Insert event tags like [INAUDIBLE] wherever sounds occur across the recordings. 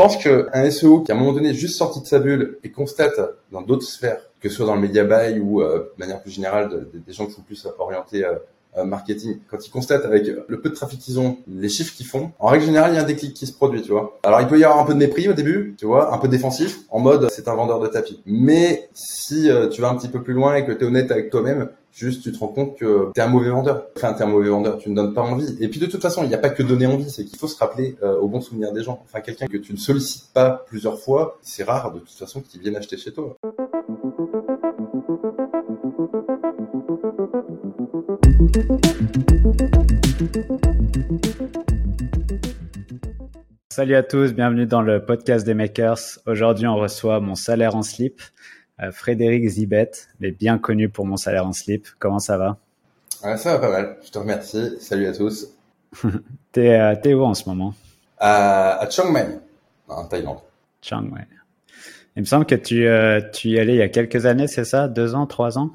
pense qu'un SEO qui à un moment donné est juste sorti de sa bulle et constate dans d'autres sphères, que ce soit dans le media buy ou euh, de manière plus générale des gens qui sont plus orientés euh, marketing, quand ils constatent avec le peu de trafic qu'ils ont, les chiffres qu'ils font, en règle générale, il y a un déclic qui se produit, tu vois. Alors, il peut y avoir un peu de mépris au début, tu vois, un peu défensif, en mode c'est un vendeur de tapis. Mais si tu vas un petit peu plus loin et que tu es honnête avec toi-même, Juste, tu te rends compte que t'es un mauvais vendeur. Enfin, t'es un mauvais vendeur, tu ne donnes pas envie. Et puis de toute façon, il n'y a pas que donner envie, c'est qu'il faut se rappeler euh, au bon souvenir des gens. Enfin, quelqu'un que tu ne sollicites pas plusieurs fois, c'est rare de toute façon qu'il vienne acheter chez toi. Salut à tous, bienvenue dans le podcast des makers. Aujourd'hui, on reçoit mon salaire en slip. Euh, Frédéric Zibet, mais bien connu pour mon salaire en slip. Comment ça va? Ça va pas mal, je te remercie. Salut à tous. [LAUGHS] t'es, euh, où en ce moment? À, Chiang Mai, en Thaïlande. Chiang Mai. Il me semble que tu, euh, tu y allais il y a quelques années, c'est ça? Deux ans, trois ans?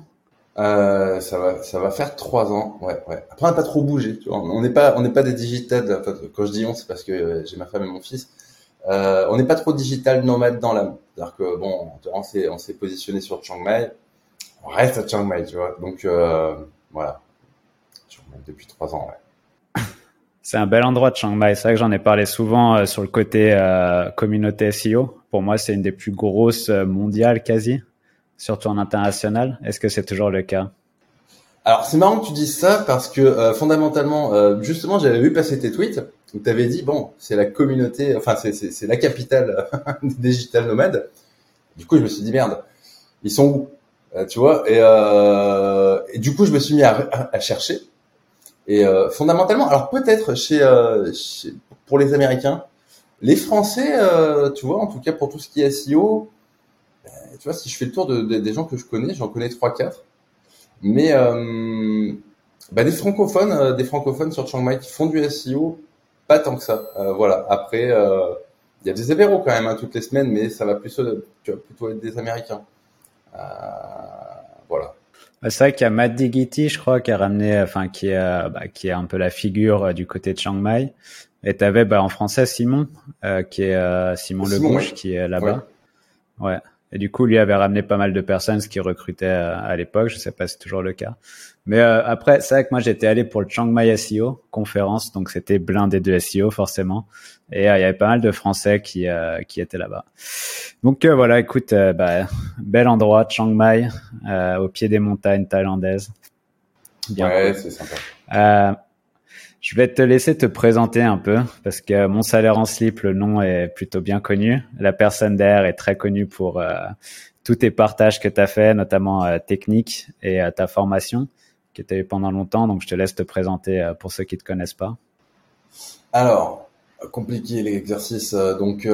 Ça va, ça va faire trois ans, ouais, ouais. Après, on n'a pas trop bougé. On n'est pas, on n'est pas des digital. quand je dis on, c'est parce que j'ai ma femme et mon fils. Euh, on n'est pas trop digital nomade dans l'âme. C'est-à-dire que bon, on s'est, on s'est positionné sur Chiang Mai. On reste à Chiang Mai, tu vois. Donc euh, voilà, Chiang Mai depuis trois ans, ouais. [LAUGHS] C'est un bel endroit Chiang Mai. C'est vrai que j'en ai parlé souvent euh, sur le côté euh, communauté SEO. Pour moi, c'est une des plus grosses euh, mondiales quasi, surtout en international. Est-ce que c'est toujours le cas? Alors c'est marrant que tu dises ça parce que euh, fondamentalement, euh, justement, j'avais vu passer tes tweets où tu avais dit bon, c'est la communauté, enfin c'est la capitale [LAUGHS] des digital nomades. Du coup, je me suis dit merde, ils sont où? Euh, Tu vois et, et, du coup, je me suis mis à, à chercher. Et fondamentalement, alors peut-être chez, chez, pour les Américains, les Français, tu vois, en tout cas pour tout ce qui est SEO, tu vois, si je fais le tour de, des gens que je connais, j'en connais trois quatre mais euh, bah, des francophones, euh, des francophones sur Chiang Mai qui font du SEO, pas tant que ça. Euh, voilà. Après, il y a des apéros quand même hein, toutes les semaines, mais ça va plus, tu vois, plutôt être des Américains. voilà. Bah, c'est vrai qu'il y a Matt Diggity, je crois, qui a ramené, enfin, qui est, bah, qui est un peu la figure du côté de Chiang Mai. Et tu avais bah, en français Simon, qui est Simon, Simon qui est là-bas. ouais. Et du coup, lui avait ramené pas mal de personnes, ce qui recrutait euh, à, l'époque. Je sais pas si c'est toujours le cas. Mais euh, après, c'est vrai que moi, j'étais allé pour le Chiang Mai SEO conférence, donc c'était blindé de SEO forcément. Et euh, il y avait pas mal de Français qui qui étaient là-bas. Donc voilà, écoute, bah, bel endroit, Chiang Mai, au pied des montagnes thaïlandaises. Bien ouais, c'est sympa. Je vais te laisser te présenter un peu parce que mon salaire en slip, le nom est plutôt bien connu. La personne derrière est très connue pour euh, tous tes partages que tu as fait, notamment euh, techniques et euh, ta formation que tu as eu pendant longtemps. Donc, je te laisse te présenter euh, pour ceux qui te connaissent pas. Alors, compliqué l'exercice. Donc,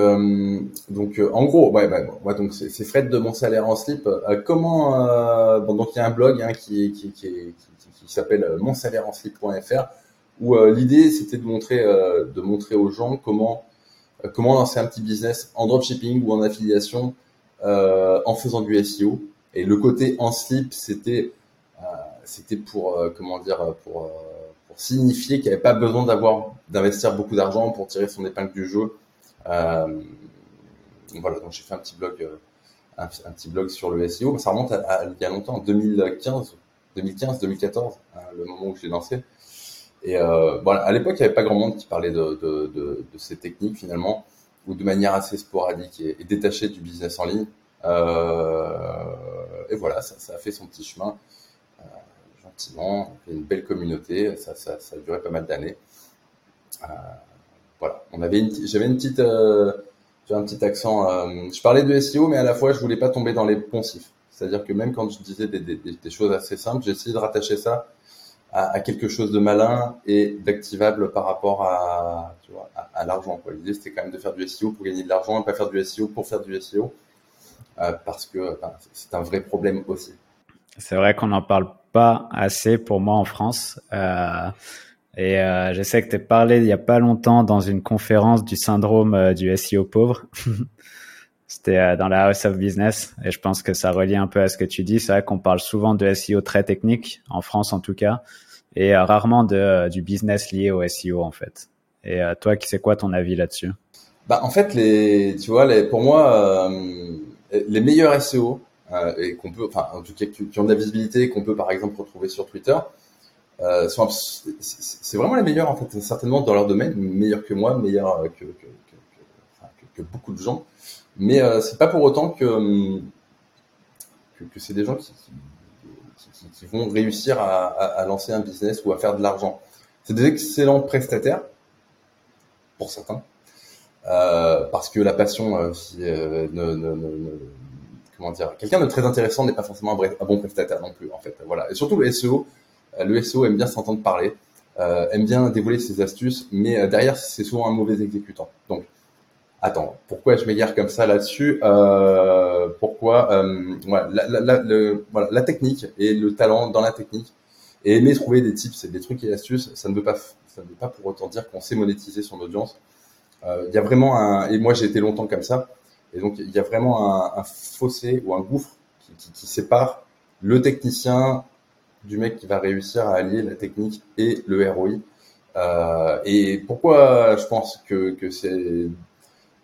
donc en gros, ouais, ouais, ouais donc c'est Fred de mon salaire en slip. comment bon, donc il y a un blog hein, qui, qui, qui, qui, qui s'appelle monsalaireslip.fr où euh, l'idée c'était de montrer euh, de montrer aux gens comment euh, comment lancer un petit business en dropshipping ou en affiliation en faisant du SEO. Et le côté en slip, c'était c'était pour comment dire pour signifier qu'il n'y avait pas besoin d'avoir d'investir beaucoup d'argent pour tirer son épingle du jeu. voilà, donc j'ai fait un petit blog un, petit blog sur le SEO. Ça remonte à, il y a longtemps, en 2015, 2015, 2014, le moment où je l'ai lancé. Et euh, voilà, à l'époque, il n'y avait pas grand monde qui parlait de, de, de, de, ces techniques finalement, ou de manière assez sporadique et, détachée du business en ligne. Euh, et voilà, ça, ça, a fait son petit chemin euh, gentiment. Une belle communauté, ça, ça, ça a duré pas mal d'années. Euh, voilà, on avait j'avais une petite, euh, un petit accent. Euh, je parlais de SEO, mais à la fois, je voulais pas tomber dans les poncifs. C'est-à-dire que même quand je disais des, des, des choses assez simples, essayé de rattacher ça à, quelque chose de malin et d'activable par rapport à, tu vois, à, l'argent. L'idée, c'était quand même de faire du SEO pour gagner de l'argent et pas faire du SEO pour faire du SEO, euh, parce que c'est un vrai problème aussi. C'est vrai qu'on n'en parle pas assez pour moi en France. Euh, et euh, je sais que tu as parlé il y a pas longtemps dans une conférence du syndrome euh, du SEO pauvre. [LAUGHS] C'était euh, dans la House of Business et je pense que ça relie un peu à ce que tu dis. C'est vrai qu'on parle souvent de SEO très technique, en France en tout cas, et euh, rarement de, euh, du business lié au SEO en fait. Et toi, c'est quoi ton avis là-dessus? Bah, en fait, les, tu vois, les, pour moi, les meilleurs SEO et qu'on peut, enfin, en tout cas, qui, ont de la visibilité, qu'on peut par exemple retrouver sur Twitter, c'est vraiment les meilleurs en fait, certainement dans leur domaine, meilleurs que moi, meilleurs que beaucoup de gens. Mais euh, c'est pas pour autant que que, c'est des gens qui, qui, qui, vont réussir à, à, lancer un business ou à faire de l'argent. C'est des excellents prestataires pour certains, euh, parce que la passion, euh, euh, ne, ne, ne, comment dire, quelqu'un de très intéressant n'est pas forcément un, bon prestataire non plus, en fait. Voilà. Et surtout le SEO, le SEO aime bien s'entendre parler, aime bien dévoiler ses astuces, mais derrière c'est souvent un mauvais exécutant. Donc Attends, pourquoi je m'égare comme ça là-dessus euh, Pourquoi euh, voilà, la, la, voilà, la technique et le talent dans la technique et aimer trouver des tips des trucs et astuces, ça ne veut pas, ça ne veut pas pour autant dire qu'on sait monétiser son audience. Euh, il y a vraiment un, et moi j'ai été longtemps comme ça, et donc il y a vraiment un, un fossé ou un gouffre qui, qui, qui, sépare le technicien du mec qui va réussir à allier la technique et le ROI. Euh, et pourquoi je pense que, que c'est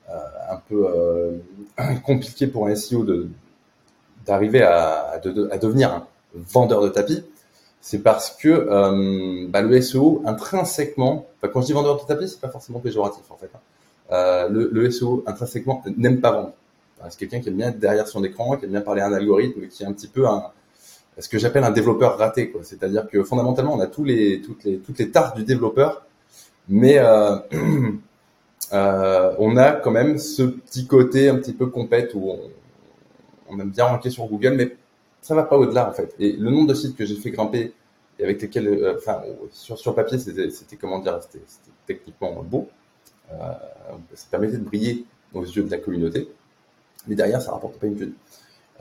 un peu euh, [CLEARS THROAT] compliqué pour un SEO de d'arriver à, à, devenir un vendeur de tapis, c'est parce que euh, bah, le SEO intrinsèquement, quand je dis vendeur de tapis, c'est pas forcément péjoratif en fait. Hein. Euh, le, le, SEO intrinsèquement n'aime pas vendre. c'est quelqu'un qui aime bien être derrière son écran, qui aime bien parler à un algorithme, qui est un petit peu un, ce que j'appelle un développeur raté. C'est-à-dire que fondamentalement, on a tous les, toutes les, toutes les tartes du développeur, mais euh, [CLEARS THROAT] euh, on a quand même ce petit côté un petit peu compète où on, aime bien ranker sur Google, mais ça va pas au-delà en fait. Et le nombre de sites que j'ai fait grimper et avec lesquels, euh, enfin, sur, sur papier, c'était comment dire, c'était techniquement beau. Euh, ça permettait de briller aux yeux de la communauté, mais derrière, ça rapporte pas une thune.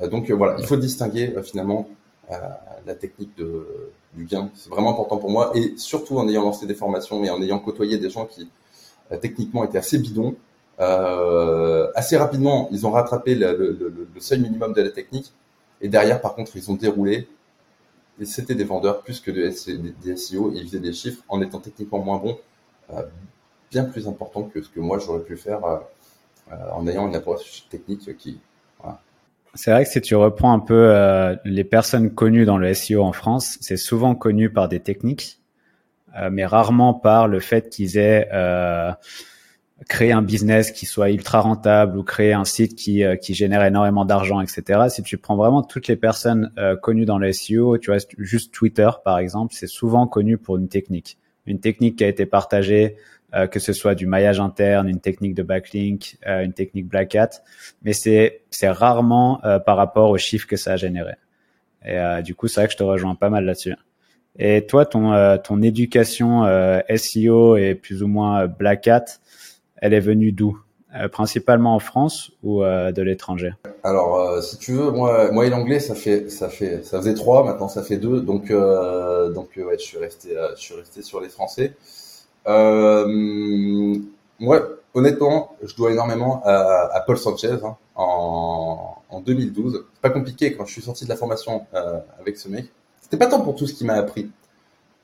Euh, donc voilà, il faut distinguer finalement la technique de, du gain. C'est vraiment important pour moi, et surtout en ayant lancé des formations et en ayant côtoyé des gens qui euh, techniquement était assez bidon. Euh, assez rapidement, ils ont rattrapé le, seuil minimum de la technique. Et derrière, par contre, ils ont déroulé. Et c'était des vendeurs plus que des, SEO. Ils faisaient des chiffres en étant techniquement moins bons, euh, bien plus importants que ce que moi j'aurais pu faire euh, en ayant une approche technique qui. C'est vrai que si tu reprends un peu les personnes connues dans le SEO en France, c'est souvent connu par des techniques mais rarement par le fait qu'ils aient euh, créé un business qui soit ultra rentable ou créer un site qui, euh, qui génère énormément d'argent, etc. Si tu prends vraiment toutes les personnes connues dans le SEO, tu vois, juste Twitter, par exemple, c'est souvent connu pour une technique. Une technique qui a été partagée, que ce soit du maillage interne, une technique de backlink, une technique Black Hat, mais c'est c'est rarement par rapport aux chiffres que ça a généré. Et du coup, c'est vrai que je te rejoins pas mal là-dessus. Et toi, ton, euh, ton éducation euh, SEO et plus ou moins euh, Black Hat, elle est venue d'où? Principalement en France ou de l'étranger? Alors, si tu veux, moi, moi et l'anglais, ça fait, ça fait, ça faisait trois, maintenant ça fait deux, donc, donc ouais, je suis resté, je suis resté sur les Français. moi, honnêtement, je dois énormément à, à Paul Sanchez hein, en, en 2012. C'est pas compliqué quand je suis sorti de la formation avec ce mec c'était pas tant pour tout ce qu'il m'a appris,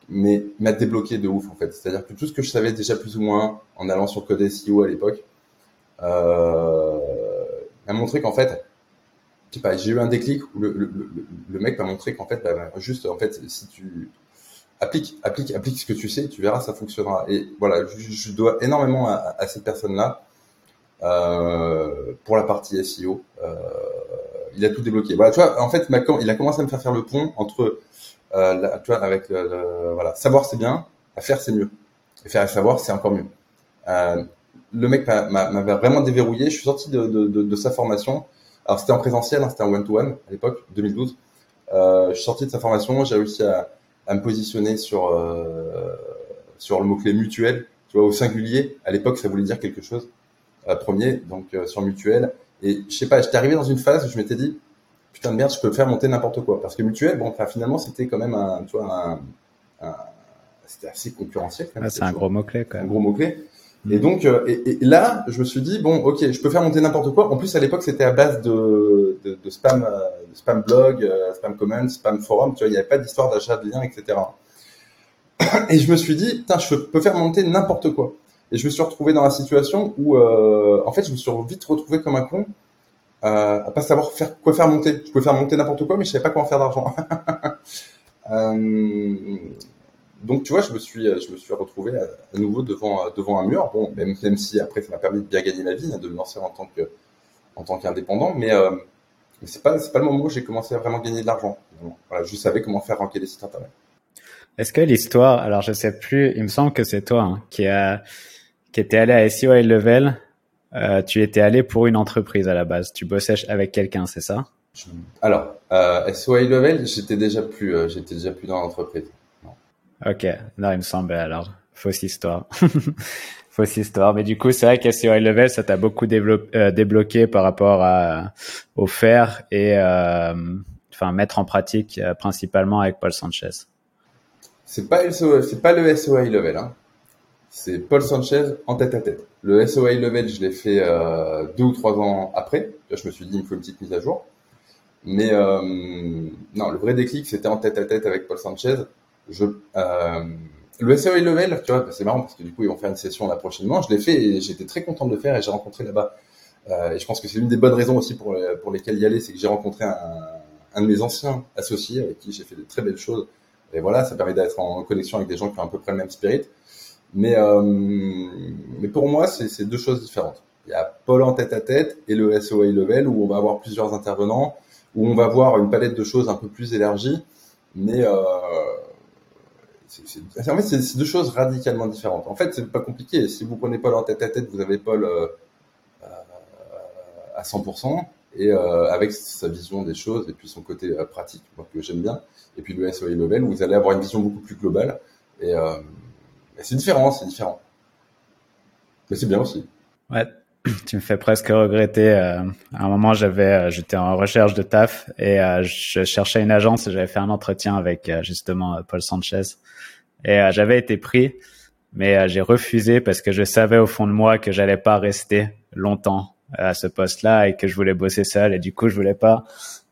mais m'a débloqué de ouf en fait. C'est-à-dire que tout ce que je savais déjà plus ou moins en allant sur Code SEO à l'époque, euh, m'a montré qu'en fait, je sais pas, j'ai eu un déclic où le, mec m'a montré qu'en fait, bah, juste en fait, si tu appliques, applique, applique ce que tu sais, tu verras, ça fonctionnera. Et voilà, je, je dois énormément à, à cette personne-là euh, pour la partie SEO. Euh, il a tout débloqué. Voilà, tu vois, en fait, il a commencé à me faire faire le pont entre euh, avec voilà, savoir c'est bien, à faire c'est mieux, et faire et savoir c'est encore mieux. Euh, le mec m'avait vraiment déverrouillé. Je suis sorti de, sa formation. Alors c'était en présentiel, hein, c'était en one to one à l'époque, 2012. Euh, je suis sorti de sa formation, j'ai réussi à, à, me positionner sur euh, sur le mot clé mutuel, tu vois, au singulier. À l'époque, ça voulait dire quelque chose. Premier, donc sur mutuel. Et je sais pas, j'étais arrivé dans une phase où je m'étais dit, putain de merde, je peux faire monter n'importe quoi. Parce que mutuel, bon, enfin, finalement, c'était quand même un, tu vois, un, c'était assez concurrentiel. Ah, c'est un gros mot-clé, quand même. Un gros mot-clé. Et donc, euh, et, là, je me suis dit, bon, ok, je peux faire monter n'importe quoi. En plus, à l'époque, c'était à base de, de, de spam, euh, spam blog, euh, spam comment, spam forum. Tu vois, il n'y avait pas d'histoire d'achat de liens, etc. Et je me suis dit, putain, je peux faire monter n'importe quoi. Et je me suis retrouvé dans la situation où, euh, en fait, je me suis vite retrouvé comme un con, euh, à pas savoir faire quoi faire monter. Je pouvais faire monter n'importe quoi, mais je savais pas comment faire d'argent. [LAUGHS] euh, donc, tu vois, je me suis, je me suis retrouvé à, nouveau devant, devant un mur. Bon, même, même si après, ça m'a permis de bien gagner ma vie, hein, de me lancer en tant que, en tant qu'indépendant, mais, euh, mais c'est pas, c'est pas le moment où j'ai commencé à vraiment gagner de l'argent. Voilà, je savais comment faire ranker des sites internet. Est-ce que l'histoire, alors je sais plus, il me semble que c'est toi hein, qui a qui était allé à SEO High Level. Euh, tu étais allé pour une entreprise à la base. Tu bossais avec quelqu'un, c'est ça? Alors, euh, SEO High Level, j'étais déjà plus, euh, j'étais déjà plus dans l'entreprise. Ok, non, il me semble alors fausse histoire. [LAUGHS] fausse histoire. Mais du coup, c'est vrai qu'à SEO High Level, ça t'a beaucoup euh, débloqué par rapport à, au faire et euh, enfin mettre en pratique euh, principalement avec Paul Sanchez. C'est pas c'est pas le SEO High Level. Hein c'est Paul Sanchez en tête à tête. Le SOA Level, je l'ai fait euh, deux ou trois ans après. Là, je me suis dit, il me faut une petite mise à jour. Mais euh, non, le vrai déclic, c'était en tête à tête avec Paul Sanchez. Je, euh, le SOA Level, tu vois, c'est marrant parce que du coup, ils vont faire une session là prochainement. Je l'ai fait et j'étais très content de le faire et j'ai rencontré là-bas. Euh, et je pense que c'est une des bonnes raisons aussi pour, pour lesquelles y aller, c'est que j'ai rencontré un, un de mes anciens associés avec qui j'ai fait de très belles choses. Et voilà, ça permet d'être en connexion avec des gens qui ont à peu près le même spirit. Mais, euh, mais pour moi, c'est deux choses différentes. Il y a Paul en tête à tête et le SOA level où on va avoir plusieurs intervenants, où on va voir une palette de choses un peu plus élargie. Mais euh, c'est en fait, c'est deux choses radicalement différentes. En fait, c'est pas compliqué. Si vous prenez Paul en tête à tête, vous avez Paul euh, euh à 100% et euh, avec sa vision des choses et puis son côté pratique, que j'aime bien. Et puis le SOA level où vous allez avoir une vision beaucoup plus globale. Et, c'est différent, c'est différent. Mais c'est bien aussi. Ouais, [CLEARS THROAT] tu me fais presque regretter. Euh, à un moment, j'avais, euh, j'étais en recherche de taf et euh, je cherchais une agence et j'avais fait un entretien avec justement Paul Sanchez et j'avais été pris, mais j'ai refusé parce que je savais au fond de moi que j'allais pas rester longtemps à ce poste-là et que je voulais bosser seul et du coup, je voulais pas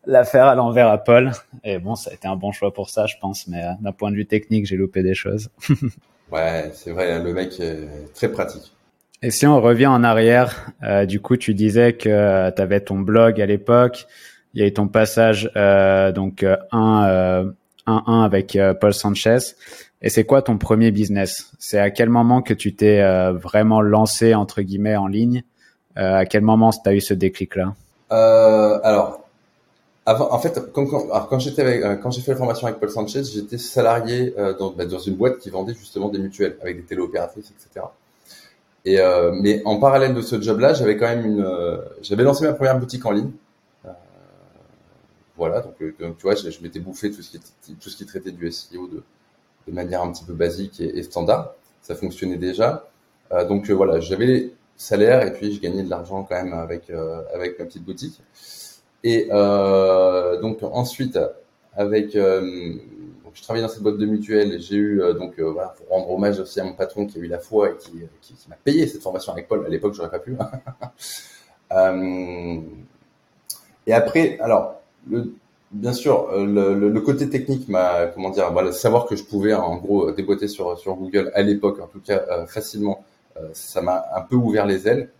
la faire à l'envers à Paul. Et bon, ça a été un bon choix pour ça, je pense, mais d'un point de vue technique, j'ai loupé des choses. [LAUGHS] Ouais, c'est vrai, le mec est très pratique. Et si on revient en arrière, euh, du coup, tu disais que tu avais ton blog à l'époque, il y a eu ton passage euh, donc 1 1 avec euh, Paul Sanchez. Et c'est quoi ton premier business? C'est à quel moment que tu t'es euh, vraiment lancé entre guillemets en ligne? À quel moment tu as eu ce déclic là Alors, en fait, quand, j'étais euh, quand j'ai fait la formation avec Paul Sanchez, j'étais salarié euh, dans, bah, dans, une boîte qui vendait justement des mutuelles avec des téléopératrices, etc. Et euh, mais en parallèle de ce job-là, j'avais quand même une, euh, j'avais lancé ma première boutique en ligne. voilà, donc, tu vois, je, m'étais bouffé tout ce qui tout ce qui traitait du SEO de, manière un petit peu basique et, standard. Ça fonctionnait déjà. donc voilà, j'avais salaire et puis je gagnais de l'argent quand même avec avec ma petite boutique. Et euh, donc ensuite, avec euh, donc je travaillais dans cette boîte de mutuelle, j'ai eu euh, donc euh, voilà pour rendre hommage aussi à mon patron qui a eu la foi et qui, qui, m'a payé cette formation avec Paul. À l'époque, j'aurais pas pu. [LAUGHS] et après, alors le, bien sûr, le, le, le côté technique m'a comment dire, voilà, savoir que je pouvais en gros déboîter sur sur Google à l'époque, en tout cas facilement, ça m'a un peu ouvert les ailes.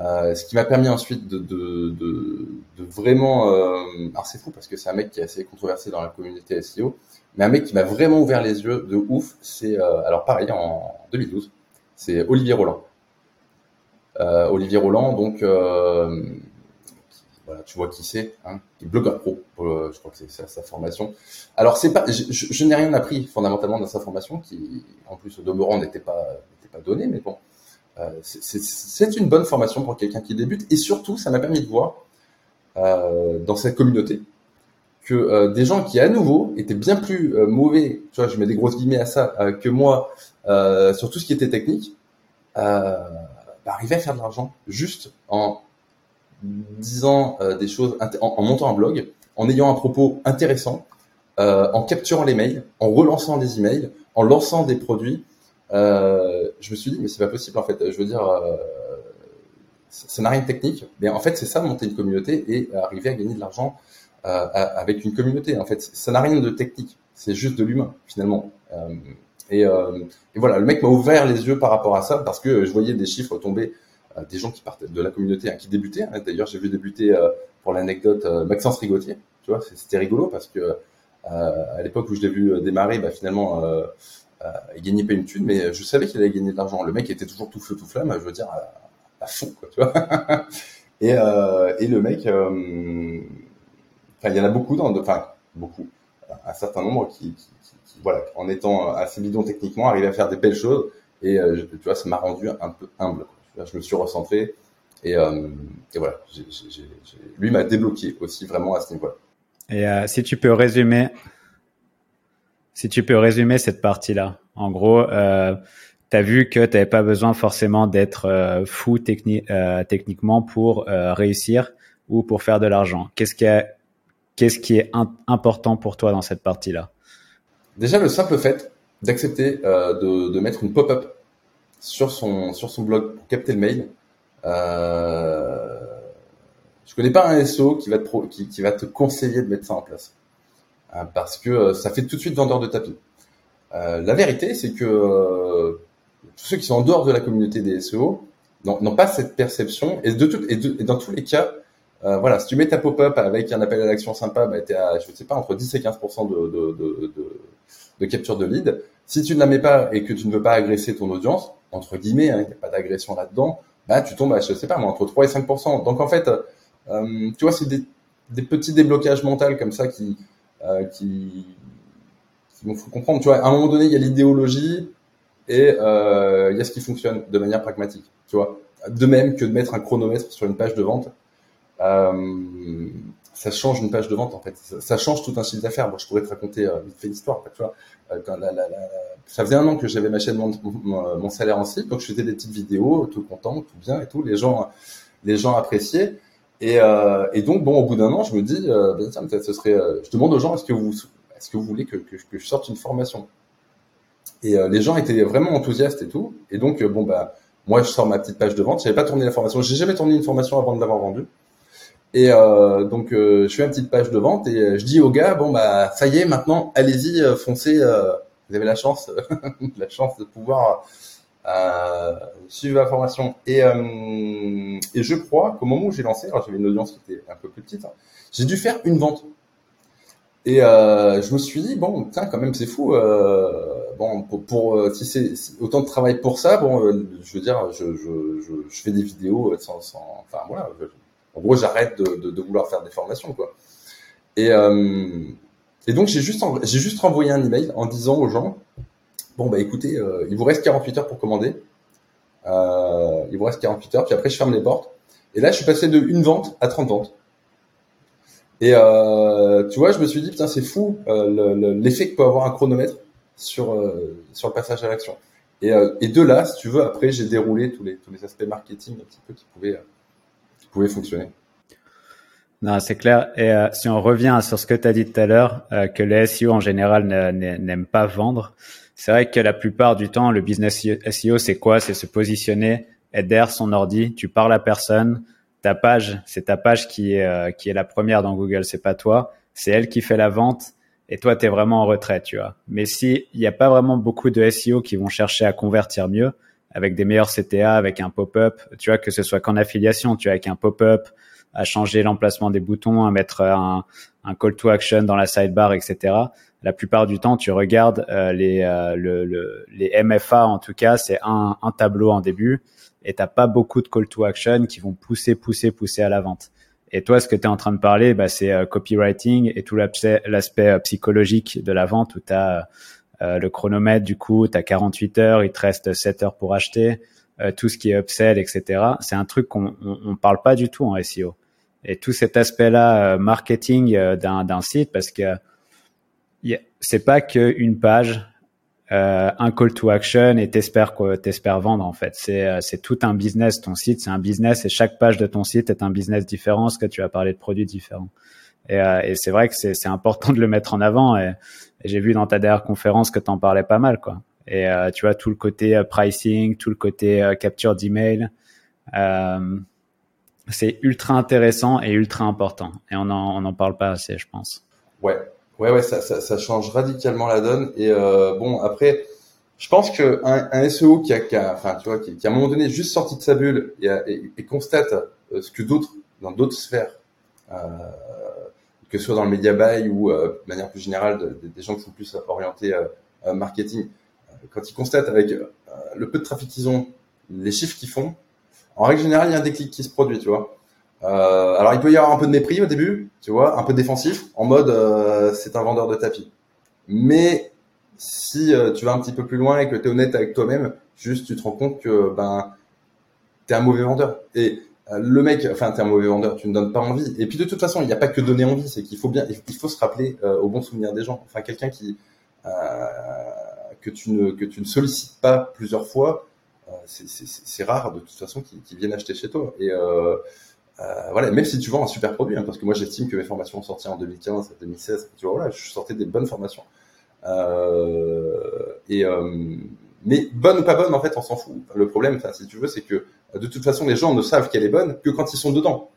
Euh, ce qui m'a permis ensuite de, de, de, de vraiment... Euh, alors c'est fou parce que c'est un mec qui est assez controversé dans la communauté SEO, mais un mec qui m'a vraiment ouvert les yeux de ouf, c'est... Euh, alors pareil, en 2012, c'est Olivier Roland. Euh, Olivier Roland, donc... Euh, voilà, tu vois qui c'est, hein, qui est blogueur pro, je crois que c'est sa, sa, formation. Alors c'est pas, je, je, n'ai rien appris fondamentalement dans sa formation, qui en plus au demeurant n'était pas, n'était pas donné, mais bon, c'est une bonne formation pour quelqu'un qui débute. Et surtout ça m'a permis de voir euh, dans cette communauté que euh, des gens qui à nouveau étaient bien plus euh, mauvais, tu vois, je mets des grosses guillemets à ça, euh, que moi sur tout ce qui était technique, bah, arrivaient à faire de l'argent juste en disant des choses, en, montant un blog, en ayant un propos intéressant, en capturant les mails, en relançant des emails, en lançant des produits euh, je me suis dit, mais c'est pas possible en fait. Je veux dire, euh, ça n'a rien de technique, mais en fait, c'est ça monter une communauté et arriver à gagner de l'argent euh, avec une communauté. En fait, ça n'a rien de technique, c'est juste de l'humain finalement. Et, et voilà, le mec m'a ouvert les yeux par rapport à ça parce que je voyais des chiffres tomber des gens qui partaient de la communauté, hein, qui débutaient. Hein. D'ailleurs, j'ai vu débuter, pour l'anecdote, Maxence Rigotier. Tu vois, c'était rigolo parce que à l'époque où je l'ai vu démarrer, bah, finalement, il gagnait pas une thune, mais je savais qu'il allait gagner de l'argent. Le mec était toujours tout feu tout flamme, je veux dire à, fond, quoi, tu vois. [LAUGHS] et, et le mec, enfin, il y en a beaucoup dans, enfin, beaucoup, un certain nombre qui, voilà, en étant assez bidon techniquement, arrivaient à faire des belles choses. Et tu vois, ça m'a rendu un peu humble. Je me suis recentré et, euh, et voilà, lui m'a débloqué aussi vraiment à ce niveau-là. Et euh, si tu peux résumer, si tu peux résumer cette partie-là, en gros, euh, tu vu que tu n'avais pas besoin forcément d'être euh, fou euh, techniquement pour euh, réussir ou pour faire de l'argent. Qu'est-ce qui est, important pour toi dans cette partie-là? Déjà, le simple fait d'accepter de, mettre une pop-up sur son, sur son blog pour capter le mail, je connais pas un SEO qui va te conseiller de mettre ça en place parce que euh, ça fait tout de suite vendeur de tapis. Euh, la vérité, c'est que euh, tous ceux qui sont en dehors de la communauté des SEO n'ont pas cette perception et, de tout, et, et dans tous les cas, euh, voilà, si tu mets ta pop-up avec un appel à l'action sympa, bah, tu à, je sais pas, entre 10 et 15% de, de, de, de, de capture de lead. Si tu ne la mets pas et que tu ne veux pas agresser ton audience, entre guillemets, hein, il n'y a pas d'agression là-dedans, bah, tu tombes à, je sais pas, entre 3 et 5%. Donc, en fait, euh, tu vois, c'est des, des, petits déblocages mentaux comme ça qui, euh, qui, qui m'ont fait comprendre. Tu vois, à un moment donné, il y a l'idéologie et euh, il y a ce qui fonctionne de manière pragmatique. Tu vois, de même que de mettre un chronomètre sur une page de vente. Euh, ça change une page de vente en fait. Ça, change tout un chiffre d'affaires. Moi, je pourrais te raconter vite fait l'histoire. Tu vois, ça faisait un an que j'avais ma chaîne mon, mon, mon, salaire en slip, donc je faisais des petites vidéos, tout content, tout bien et tout. Les gens, les gens appréciaient. Et, euh, et donc bon, au bout d'un an, je me dis, euh, ben, tiens, peut-être ce serait. Euh, je demande aux gens, est-ce que vous, est-ce que vous voulez que, que, que je sorte une formation? Et euh, les gens étaient vraiment enthousiastes et tout. Et donc bon bah, moi je sors ma petite page de vente. J'avais pas tourné la formation. J'ai jamais tourné une formation avant de l'avoir vendue. Et euh, donc euh, je fais une petite page de vente et je dis aux gars bon bah ça y est maintenant allez-y foncez vous avez la chance [LAUGHS] la chance de pouvoir suivre la formation et et je crois qu'au moment où j'ai lancé alors j'avais une audience qui était un peu plus petite j'ai dû faire une vente et euh, je me suis dit bon tiens quand même c'est fou euh, bon pour, pour si c'est autant de travail pour ça bon je veux dire je, je, je, fais des vidéos sans, sans enfin voilà en gros, j'arrête de, de, de, vouloir faire des formations, quoi. Et, euh, et donc, j'ai juste, j'ai juste renvoyé un email en disant aux gens, bon, bah écoutez, euh, il vous reste 48 heures pour commander. Euh, il vous reste 48 heures, puis après, je ferme les portes. Et là, je suis passé de une vente à 30 ventes. Et euh, tu vois, je me suis dit, putain, c'est fou euh, l'effet que peut avoir un chronomètre sur, euh, sur le passage à l'action. Et, euh, et de là, si tu veux, après, j'ai déroulé tous les, tous les aspects marketing un petit peu qui pouvaient pouvait fonctionner. Non, c'est clair. Et euh, si on revient sur ce que tu as dit tout à l'heure, euh, que les SEO en général n'aiment pas vendre, c'est vrai que la plupart du temps, le business SEO, c'est quoi? C'est se positionner, être derrière son ordi, tu parles à personne, ta page, c'est ta page qui est, euh, qui est la première dans Google, c'est pas toi, c'est elle qui fait la vente et toi, tu es vraiment en retrait, tu vois. Mais s'il n'y a pas vraiment beaucoup de SEO qui vont chercher à convertir mieux, avec des meilleurs CTA, avec un pop-up, tu vois, que ce soit qu'en affiliation, tu vois, avec un pop-up, à changer l'emplacement des boutons, à mettre un, un, call to action dans la sidebar, etc. La plupart du temps, tu regardes euh, les, euh, le, le, les MFA, en tout cas, c'est un, un, tableau en début, et t'as pas beaucoup de call to action qui vont pousser, pousser, pousser à la vente. Et toi, ce que tu es en train de parler, bah, c'est euh, copywriting et tout l'aspect euh, psychologique de la vente où tu as euh, le chronomètre, du coup, tu as 48 heures, il te reste 7 heures pour acheter, euh, tout ce qui est upsell, etc. C'est un truc qu'on on, parle pas du tout en SEO. Et tout cet aspect-là, euh, marketing d'un site, parce que c'est pas qu'une page, un call to action et t'espères t'espères vendre en fait. C'est c'est tout un business. Ton site, c'est un business et chaque page de ton site est un business différent. Ce que tu as parlé de produits différents. Et, et c'est vrai que c'est important de le mettre en avant. Et, j'ai vu dans ta dernière conférence que tu en parlais pas mal, quoi. Et euh, tu vois tout le côté euh, pricing, tout le côté euh, capture d'email, euh, c'est ultra intéressant et ultra important. Et on en, on en parle pas assez, je pense. Ouais, ouais, ouais, ça, ça, change radicalement la donne. Et euh, bon, après, Je pense que un, SEO qui a, qui a, enfin, qui, qui, à un moment donné juste sorti de sa bulle et, constate euh, ce que d'autres, dans d'autres sphères, euh, que ce soit dans le media buy ou euh, de manière plus générale des gens qui sont plus orientés marketing, quand ils constatent avec le peu de trafic qu'ils ont, les chiffres qu'ils font, en règle générale, il y a un déclic qui se produit, tu vois. Euh, alors il peut y avoir un peu de mépris au début, tu vois, un peu défensif, en mode euh, c'est un vendeur de tapis. Mais si euh, tu vas un petit peu plus loin et que tu es honnête avec toi-même, juste tu te rends compte que ben t'es un mauvais vendeur. Et euh, le mec, enfin t'es un mauvais vendeur, tu ne donnes pas envie. Et puis de toute façon, il n'y a pas que donner envie, c'est qu'il faut bien, il faut se rappeler au bon souvenir des gens. Enfin quelqu'un qui que tu ne que tu ne sollicites pas plusieurs fois, c'est rare de toute façon qu'ils viennent acheter chez toi. Et euh, euh, voilà, même si tu vends un super produit, hein, parce que moi j'estime que mes formations sorties en 2015, 2016, tu vois, je sortais des bonnes formations. Euh, et euh, mais bonne ou pas bonne, en fait, on s'en fout. Le problème, si tu veux, c'est que de toute façon, les gens ne savent qu'elle est bonne que quand ils sont dedans.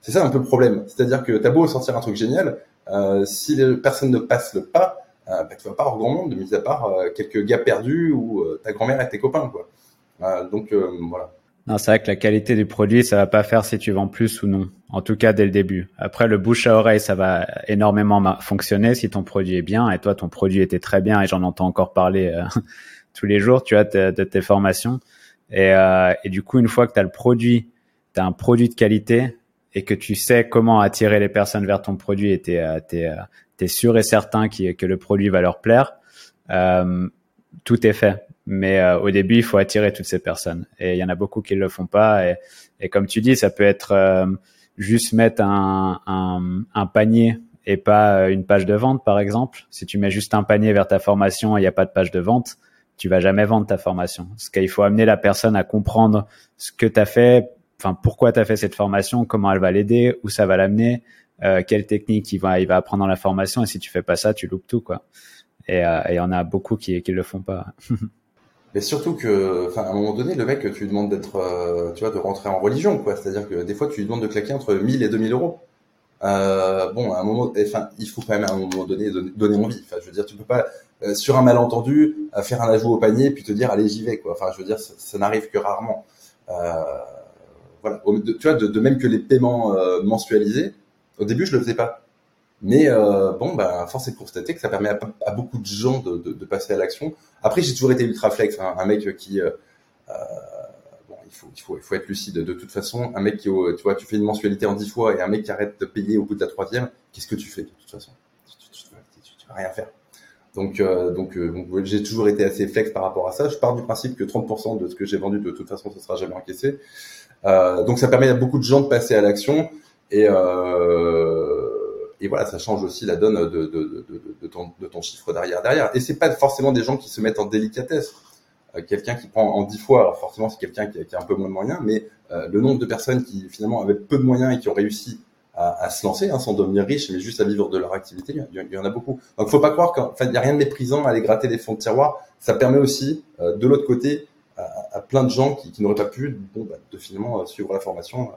C'est ça un peu le problème. C'est-à-dire que t'as beau sortir un truc génial, euh, si les personnes ne passent le pas, euh, bah, tu vas pas avoir grand monde, mis à part euh, quelques gars perdus ou ta grand-mère et tes copains, quoi. Donc voilà. Non, c'est vrai que la qualité du produit, ça va pas faire si tu vends plus ou non. En tout cas, dès le début. Après, le bouche à oreille, ça va énormément fonctionner si ton produit est bien. Et toi, ton produit était très bien et j'en entends encore parler euh, [LAUGHS] tous les jours, tu vois, de, tes formations. Et, euh, et, du coup, une fois que tu as le produit, tu as un produit de qualité et que tu sais comment attirer les personnes vers ton produit et tu es, es, sûr et certain que le produit va leur plaire, euh, tout est fait. Mais euh, au début, il faut attirer toutes ces personnes. Et il y en a beaucoup qui le font pas. Et, et comme tu dis, ça peut être euh, juste mettre un, un, un, panier et pas euh, une page de vente, par exemple. Si tu mets juste un panier vers ta formation et il n'y a pas de page de vente, tu vas jamais vendre ta formation. Parce qu'il faut amener la personne à comprendre ce que tu as fait, enfin pourquoi tu as fait cette formation, comment elle va l'aider, où ça va l'amener, euh, quelle technique il va, il va apprendre dans la formation. Et si tu fais pas ça, tu loupes tout, quoi. Et il y en a beaucoup qui qui le font pas. [LAUGHS] Mais surtout que, enfin, à un moment donné, le mec, tu lui demandes d'être, euh, tu vois, de rentrer en religion, quoi. C'est-à-dire que des fois, tu lui demandes de claquer entre 1000 et 2000 euros. Euh, bon, à un moment, enfin, il faut quand même à un moment donné donner envie. Enfin, je veux dire, tu peux pas euh, sur un malentendu euh, faire un ajout au panier puis te dire allez j'y vais, quoi. Enfin, je veux dire, ça, n'arrive que rarement. voilà. tu vois, de, de, même que les paiements mensualisés. Au début, je le faisais pas. Mais euh, bon, bah, force est de constater que ça permet à, beaucoup de gens de, de, de passer à l'action. Après, j'ai toujours été ultra flex, hein, un mec qui, euh, euh, bon, il faut, il faut, il faut être lucide. De toute façon, un mec qui, tu vois, tu fais une mensualité en dix fois et un mec qui arrête de payer au bout de la troisième, qu'est-ce que tu fais de toute façon? Tu, tu, vas rien faire. Donc, euh, donc, euh, donc j'ai toujours été assez flex par rapport à ça. Je pars du principe que 30% de ce que j'ai vendu, de toute façon, ce sera jamais encaissé. Euh, donc, ça permet à beaucoup de gens de passer à l'action et euh, et voilà, ça change aussi la donne de, ton, chiffre derrière. derrière. Et c'est pas forcément des gens qui se mettent en délicatesse. Euh, quelqu'un qui prend en dix fois, alors forcément c'est quelqu'un qui, a un peu moins de moyens, mais euh, le nombre de personnes qui finalement avaient peu de moyens et qui ont réussi à, se lancer, hein, sans devenir riches, mais juste à vivre de leur activité, il y, en a beaucoup. Donc faut pas croire qu'en fait il y a rien de méprisant à aller gratter les fonds de tiroir. Ça permet aussi, euh, de l'autre côté, à, plein de gens qui, n'auraient pas pu, bon, bah, de finalement suivre la formation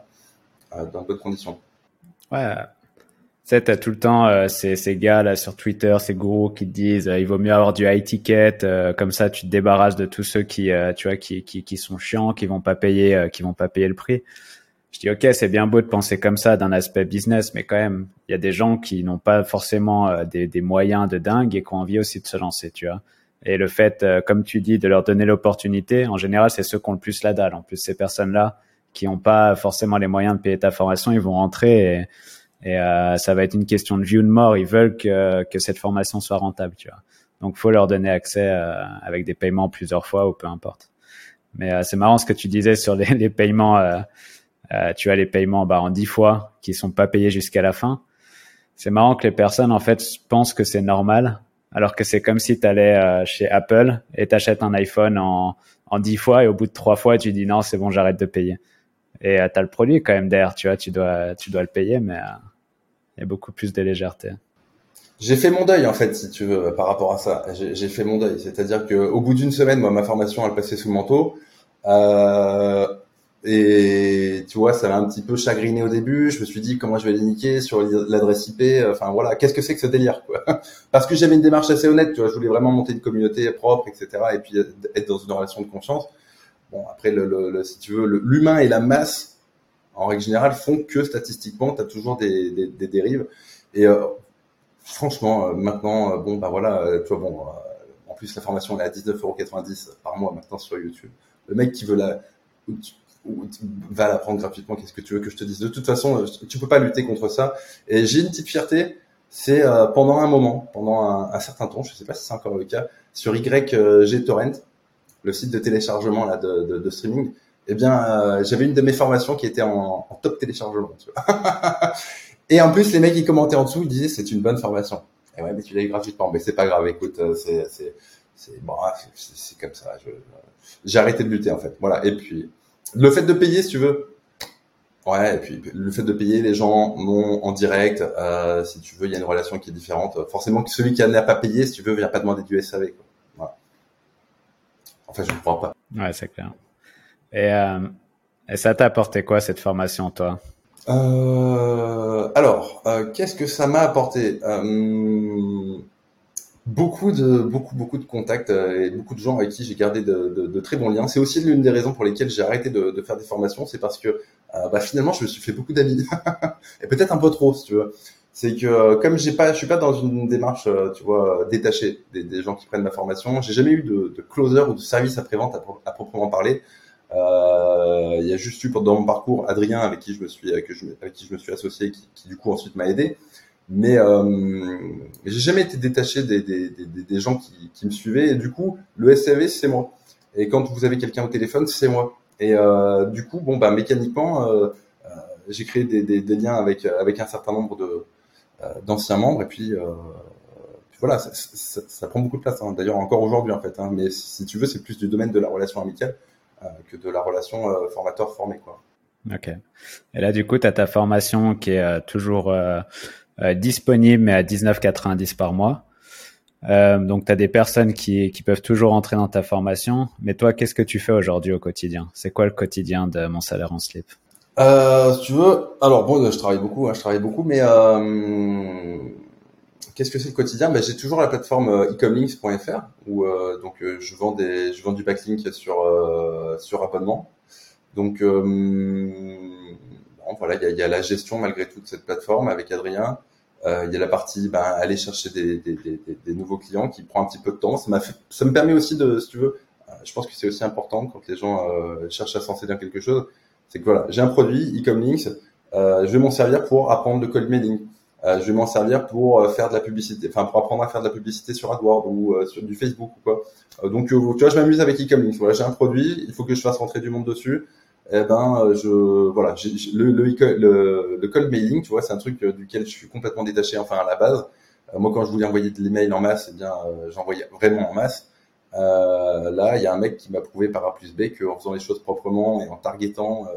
dans bonnes conditions. Ouais, sais, t'as tout le temps euh, ces, ces gars là sur Twitter, ces gourous qui te disent euh, il vaut mieux avoir du high ticket, euh, comme ça tu te débarrasses de tous ceux qui, tu vois, qui, qui, qui, sont chiants, qui vont pas payer, qui vont pas payer le prix. Je dis ok, c'est bien beau de penser comme ça d'un aspect business, mais quand même, il y a des gens qui n'ont pas forcément des, des, moyens de dingue et qui ont envie aussi de se lancer, tu vois. Et le fait, comme tu dis, de leur donner l'opportunité, en général, c'est ceux qui ont le plus la dalle. En plus, ces personnes-là qui n'ont pas forcément les moyens de payer ta formation, ils vont rentrer et et euh, ça va être une question de vie ou de mort. Ils veulent que, que cette formation soit rentable, tu vois. Donc, faut leur donner accès euh, avec des paiements plusieurs fois ou peu importe. Mais euh, c'est marrant ce que tu disais sur les, les paiements. Euh, tu as les paiements bah, en dix fois qui sont pas payés jusqu'à la fin. C'est marrant que les personnes en fait pensent que c'est normal, alors que c'est comme si tu allais chez Apple et t'achètes un iPhone en en dix fois et au bout de trois fois tu dis non c'est bon j'arrête de payer. Et tu as le produit quand même derrière, tu vois, tu dois tu dois le payer, mais a beaucoup plus de légèreté. J'ai fait mon deuil en fait, si tu veux, par rapport à ça. J'ai fait mon deuil, c'est-à-dire que au bout d'une semaine, moi, ma formation, elle passait sous le manteau. Euh, Et tu vois, ça m'a un petit peu chagriné au début. Je me suis dit comment je vais les niquer sur l'adresse IP. Enfin voilà, qu'est-ce que c'est que ce délire quoi? [LAUGHS] Parce que j'avais une démarche assez honnête. Tu vois, je voulais vraiment monter une communauté propre, etc. Et puis être dans une relation de confiance. Bon après, si tu veux, l'humain et la masse, en règle générale, font que statistiquement, tu as toujours des, des, des, dérives. Et euh, franchement, euh, maintenant, euh, bon bah voilà, tu vois bon. en plus, la formation elle est à 19,90€ par mois maintenant sur YouTube. Le mec qui veut la va l'apprendre gratuitement, qu'est-ce que tu veux que je te dise? De toute façon, euh, tu peux pas lutter contre ça. Et j'ai une petite fierté, c'est euh, pendant un moment, pendant un, certain temps, je sais pas si c'est encore le cas, sur YG Torrent, le site de téléchargement là de, de, de streaming, eh bien, euh, j'avais une de mes formations qui était en, en top téléchargement. Tu vois. [LAUGHS] et en plus, les mecs ils commentaient en dessous, ils disaient c'est une bonne formation. Et ouais, mais tu l'as eu gratuitement. Mais c'est pas grave. Écoute, c'est c'est c'est bon, c'est comme ça. J'ai arrêté de lutter en fait. Voilà. Et puis le fait de payer, si tu veux. Ouais, et puis le fait de payer, les gens non en direct. Euh, si tu veux, il y a une relation qui est différente. Forcément, celui qui n'a pas payé, si tu veux, vient pas demander du SAV. Quoi. Voilà. Enfin, je ne crois pas. Ouais, c'est clair. Et, euh, et ça t'a apporté quoi cette formation, toi? Euh, Alors, euh, qu'est-ce que ça m'a apporté? Beaucoup de contacts et beaucoup de gens avec qui j'ai gardé de, très bons liens. C'est aussi l'une des raisons pour lesquelles j'ai arrêté de, faire des formations, c'est parce que bah, finalement je me suis fait beaucoup d'amis [LAUGHS] et peut-être un peu trop si tu veux. C'est que comme j'ai pas, je suis pas dans une démarche, tu vois, détachée des, gens qui prennent ma formation. J'ai jamais eu de, de closer ou de service après vente à, proprement parler. Il y a juste eu dans mon parcours Adrien avec qui je me suis, avec, qui je me suis associé, qui, qui du coup ensuite m'a aidé. Mais euh, j'ai jamais été détaché des, des, des, gens qui, qui, me suivaient. Et du coup le SAV c'est moi. Et quand vous avez quelqu'un au téléphone c'est moi. Et euh, du coup bon bah mécaniquement euh, euh j'ai créé des, liens avec avec un certain nombre de euh, d'anciens membres. Et puis, euh, puis voilà ça, ça, ça, prend beaucoup de place hein. d'ailleurs encore aujourd'hui en fait hein. mais si tu veux c'est plus du domaine de la relation amicale que de la relation formateur formé quoi ok et là du coup tu as ta formation qui est toujours euh, disponible mais à 19,90 par mois. Euh, donc, tu as des personnes qui, qui peuvent toujours entrer dans ta formation. Mais toi, qu'est-ce que tu fais aujourd'hui au quotidien? C'est quoi le quotidien de mon salaire en slip? Euh, Si tu veux, alors bon, je travaille beaucoup, hein, je travaille beaucoup, mais euh, qu'est-ce que c'est le quotidien? Ben, J'ai toujours la plateforme euh, ecomlinks.fr où euh, donc je vends des, je vends du backlink sur sur abonnement. Donc voilà, il y a, la gestion malgré tout de cette plateforme avec Adrien. Euh, il y a la partie ben, aller chercher des, des, des, des, nouveaux clients qui prend un petit peu de temps. Ça, fait, ça me permet aussi de, si tu veux, euh, je pense que c'est aussi important quand les gens euh, cherchent à s'enseigner quelque chose. C'est que voilà, j'ai un produit, Ecomlinks, euh, je vais m'en servir pour apprendre le cold mailing. Euh, je vais m'en servir pour euh, faire de la publicité, enfin pour apprendre à faire de la publicité sur AdWords ou sur du Facebook ou quoi. donc tu vois, je m'amuse avec Ecomlinks. Voilà, j'ai un produit, il faut que je fasse rentrer du monde dessus eh ben euh, je voilà le, le, le, cold mailing tu vois c'est un truc euh, duquel je suis complètement détaché enfin à la base euh, moi quand je voulais envoyer de l'email en masse eh bien j'envoyais vraiment en masse euh, là il y a un mec qui m'a prouvé par A plus B qu'en faisant les choses proprement et en targetant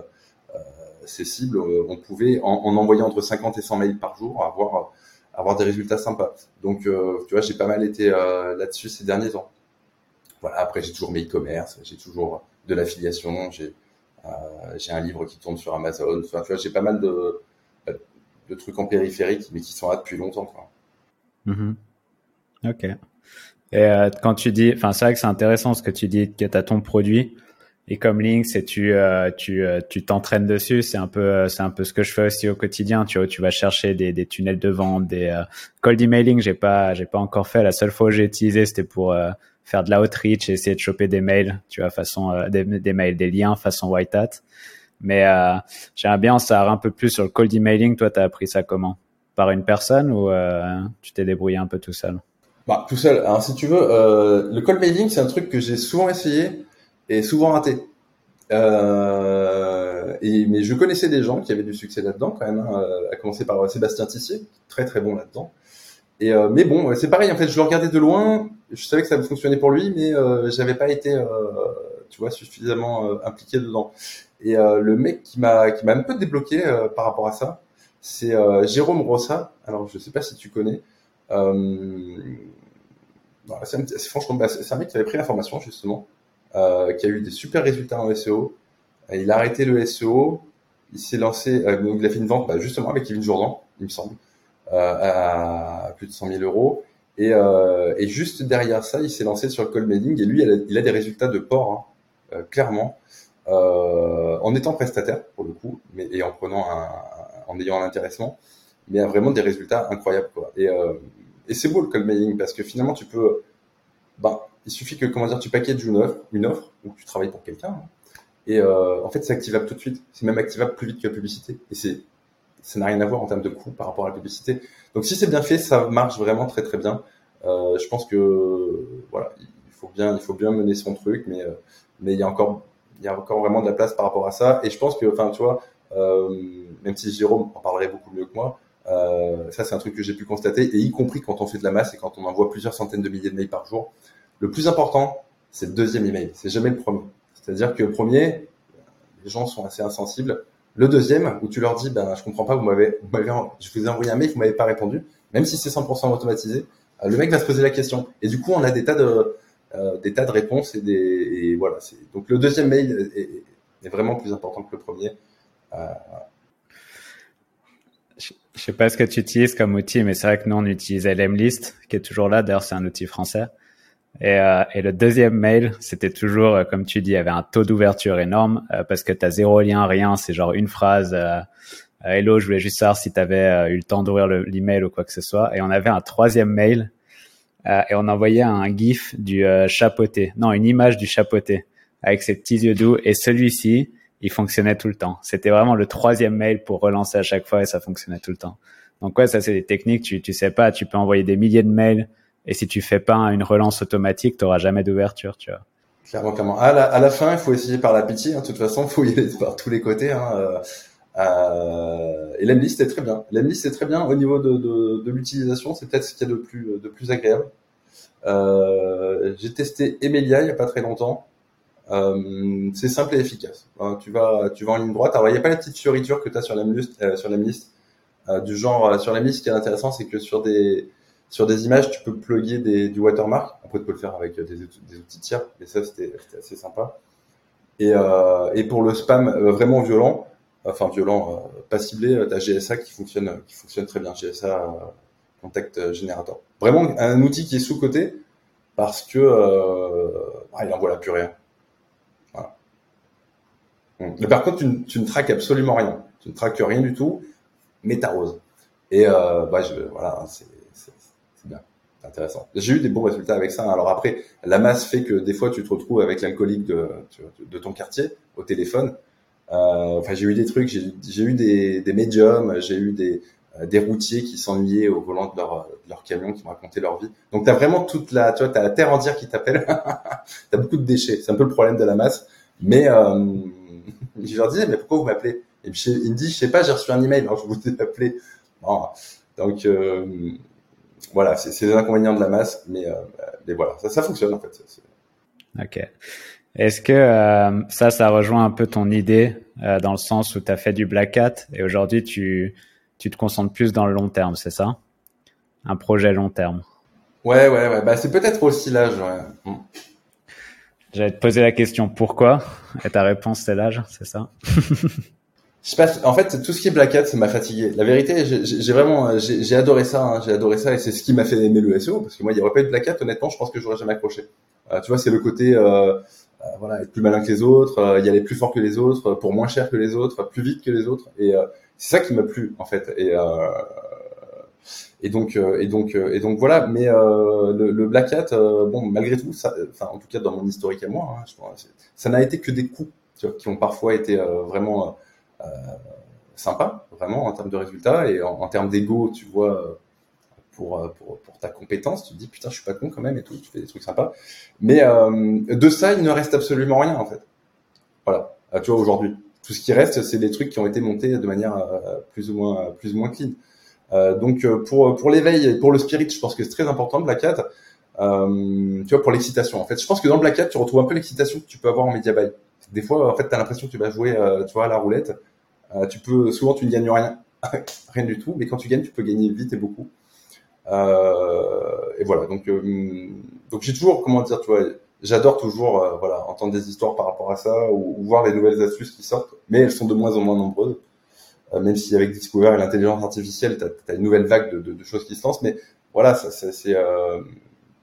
euh, ses cibles on pouvait en, en, envoyant entre 50 et 100 mails par jour avoir avoir des résultats sympas donc tu vois j'ai pas mal été là-dessus ces derniers temps voilà après j'ai toujours mes e-commerce j'ai toujours de l'affiliation j'ai euh, un livre qui tourne sur Amazon. Enfin, tu vois, j'ai pas mal de, de trucs en périphérique, mais qui sont là depuis longtemps. Quoi. Mm-hmm. Ok. Et euh, quand tu dis, enfin, c'est vrai que c'est intéressant ce que tu dis que tu as ton produit et comme Links et tu euh, tu euh, tu t'entraînes dessus, c'est un peu c'est un peu ce que je fais aussi au quotidien. Tu vois, tu vas chercher des, des tunnels de vente, des euh, cold emailing. J'ai pas j'ai pas encore fait. La seule fois où j'ai utilisé, c'était pour faire de l'outreach et essayer de choper des mails, tu vois, façon euh, des, des, mails, des liens façon white hat. Mais euh, j'aimerais bien en savoir un peu plus sur le cold emailing. Toi, tu as appris ça comment? Par une personne ou euh, tu t'es débrouillé un peu tout seul? Bah, Tout seul. Alors, si tu veux, euh, le cold mailing, c'est un truc que j'ai souvent essayé et souvent raté. Euh, et, mais je connaissais des gens qui avaient du succès là-dedans quand même, hein, à commencer par Sébastien Tissier, très très bon là-dedans. Et euh, mais bon, c'est pareil en fait, je le regardais de loin, je savais que ça fonctionnait pour lui, mais euh, j'avais pas été, euh, tu vois, suffisamment euh, impliqué dedans. Et euh, le mec qui m'a qui m'a un peu débloqué par rapport à ça, c'est Jérôme Rossa. Alors je sais pas si tu connais. c'est franchement, bah, c'est un mec qui avait pris la formation justement, qui a eu des super résultats en SEO. il a arrêté le SEO, il s'est lancé, donc il a fait une vente bah, justement avec Kevin Jourdan, il me semble, à plus de 100 000 euros. Et, et juste derrière ça, il s'est lancé sur le cold mailing et lui, il a, des résultats de port, hein, clairement, en étant prestataire pour le coup, mais et en prenant un, en ayant un intéressement, mais vraiment des résultats incroyables quoi. Et, et c'est beau le cold mailing parce que finalement tu peux, bah, il suffit que comment dire, tu packages une offre, une offre, ou tu travailles pour quelqu'un, hein, et euh, en fait c'est activable tout de suite. C'est même activable plus vite que la publicité. Et c'est ça n'a rien à voir en termes de coût par rapport à la publicité. Donc si c'est bien fait, ça marche vraiment très très bien. Euh, je pense que voilà, il faut bien il faut bien mener son truc, mais euh, mais il y a encore il y a encore vraiment de la place par rapport à ça. Et je pense que enfin tu vois, euh, même si Jérôme en parlerait beaucoup mieux que moi, euh, ça, c'est un truc que j'ai pu constater, et y compris quand on fait de la masse et quand on envoie plusieurs centaines de milliers de mails par jour. Le plus important, c'est le deuxième email. C'est jamais le premier. C'est-à-dire que le premier, les gens sont assez insensibles. Le deuxième, où tu leur dis, ben, je comprends pas, vous m'avez, je vous ai envoyé un mail, vous m'avez pas répondu, même si c'est 100% automatisé, euh, le mec va se poser la question. Et du coup, on a des tas de, euh, des tas de réponses et des, et voilà. Donc le deuxième mail est, vraiment plus important que le premier. Euh, je sais pas ce que tu utilises comme outil, mais c'est vrai que nous, on utilise LMList, qui est toujours là. D'ailleurs, c'est un outil français. Et, euh, et le deuxième mail, c'était toujours, euh, comme tu dis, il y avait un taux d'ouverture énorme euh, parce que tu as zéro lien, rien. C'est genre une phrase. Euh, Hello, je voulais juste savoir si tu avais eu le temps d'ouvrir l'email ou quoi que ce soit. Et on avait un troisième mail et on envoyait un gif du chapeauté. Non, une image du chapeauté avec ses petits yeux doux. Et celui-ci, il fonctionnait tout le temps. C'était vraiment le troisième mail pour relancer à chaque fois et ça fonctionnait tout le temps. Donc ouais, ça c'est des techniques. Tu tu sais pas, tu peux envoyer des milliers de mails et si tu fais pas une relance automatique, tu n'auras jamais d'ouverture, tu vois. Clairement, clairement. À la, la fin, il faut essayer par la pitié. Hein. De toute façon, il faut y aller par tous les côtés. Hein. Euh, euh, et l'Emlist est très bien. L'Emlist est très bien au niveau de, l'utilisation. C'est peut-être ce qu'il y a de plus, agréable. Euh, J'ai testé Emilia il y a pas très longtemps. Euh, c'est simple et efficace. tu vas, tu vas en ligne droite. Alors, il n'y a pas la petite fioriture que tu as sur l'Emlist, euh, du genre, sur l'Emlist, ce qui est intéressant, c'est que sur des, sur des images, tu peux plugger des, du watermark. Après, tu peux le faire avec des, des outils tiers, mais ça, c'était assez sympa. Et, euh, et pour le spam vraiment violent, enfin violent, pas ciblé, tu as GSA qui fonctionne, qui fonctionne très bien. GSA Contact Generator. Vraiment un outil qui est sous côté parce que ah, il envoie la purée. Mais par contre, tu, tu, ne traques absolument rien. Tu ne traques rien du tout, mais t'arroses. Et euh, bah, je, voilà, c'est intéressant. J'ai eu des bons résultats avec ça. Alors après, la masse fait que des fois, tu te retrouves avec l'alcoolique de, de ton quartier au téléphone. Euh, enfin, j'ai eu des trucs, j'ai eu des, des médiums, j'ai eu des, euh, des routiers qui s'ennuyaient au volant de leur, de leur camion, qui me racontaient leur vie. Donc, tu as vraiment toute la, tu vois, t'as la terre entière qui t'appelle. [LAUGHS] tu as beaucoup de déchets. C'est un peu le problème de la masse. Mais euh, [LAUGHS] je leur disais, mais pourquoi vous m'appelez? Et puis il me dit, je sais pas, j'ai reçu un email, alors je vous ai appelé. donc euh, voilà, c'est les inconvénients de la masse, mais, euh, mais voilà, ça, ça fonctionne en fait. Ok. Est-ce que euh, ça, ça rejoint un peu ton idée euh, dans le sens où tu as fait du Black Hat et aujourd'hui tu, tu te concentres plus dans le long terme, c'est ça? Un projet long terme. Ouais, ouais, ouais. Bah, c'est peut-être aussi l'âge. Ouais. Mm. J'allais te poser la question pourquoi? Et ta réponse c'est l'âge, c'est ça? [LAUGHS] Je pas, en fait, tout ce qui est Black Hat, ça m'a fatigué. La vérité, j'ai vraiment, j'ai adoré ça, hein, j'ai adoré ça, et c'est ce qui m'a fait aimer le SEO, parce que moi, il n'y aurait pas eu de Black Hat, honnêtement, je pense que j'aurais jamais accroché. Euh, tu vois, c'est le côté, euh, euh, voilà, être plus malin que les autres, euh, y aller plus fort que les autres, pour moins cher que les autres, plus vite que les autres, et c'est ça qui m'a plu, en fait. Et et donc euh, et donc euh, et donc voilà mais euh, le, le, Black Hat bon malgré tout ça enfin en tout cas dans mon historique à moi hein, ça n'a été que des coups tu vois, qui ont parfois été vraiment sympas vraiment en termes de résultats et en, termes d'ego tu vois pour, pour, pour, ta compétence, tu te dis putain, je suis pas con quand même et tout, tu fais des trucs sympas. Mais euh, de ça, il ne reste absolument rien en fait. Voilà, tu vois aujourd'hui, tout ce qui reste, c'est des trucs qui ont été montés de manière euh, plus ou moins plus ou moins clean. Euh, donc euh, pour pour l'éveil et pour le spirit, je pense que c'est très important Black Hat. Euh, tu vois pour l'excitation. En fait, je pense que dans Black Hat, tu retrouves un peu l'excitation que tu peux avoir en media buy. Des fois, en fait, tu as l'impression que tu vas jouer, tu vois, à la roulette. tu peux souvent tu ne gagnes rien, [LAUGHS] rien du tout, mais quand tu gagnes, tu peux gagner vite et beaucoup. Euh, et voilà. Donc, donc j'ai toujours, comment dire, tu vois, j'adore toujours voilà entendre des histoires par rapport à ça ou, voir les nouvelles astuces qui sortent, mais elles sont de moins en moins nombreuses. même si avec Discover et l'intelligence artificielle, tu as, une nouvelle vague de, de, choses qui se lancent, mais voilà, ça, c'est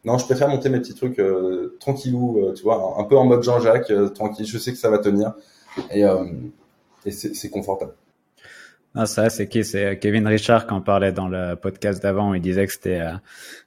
non, je préfère monter mes petits trucs euh, tranquillou, euh, tu vois, un, peu en mode Jean-Jacques, euh, tranquille. Je sais que ça va tenir et, et c'est confortable. Ah, ça, c'est qui? C'est Kevin Richard qui en parlait dans le podcast d'avant il disait que c'était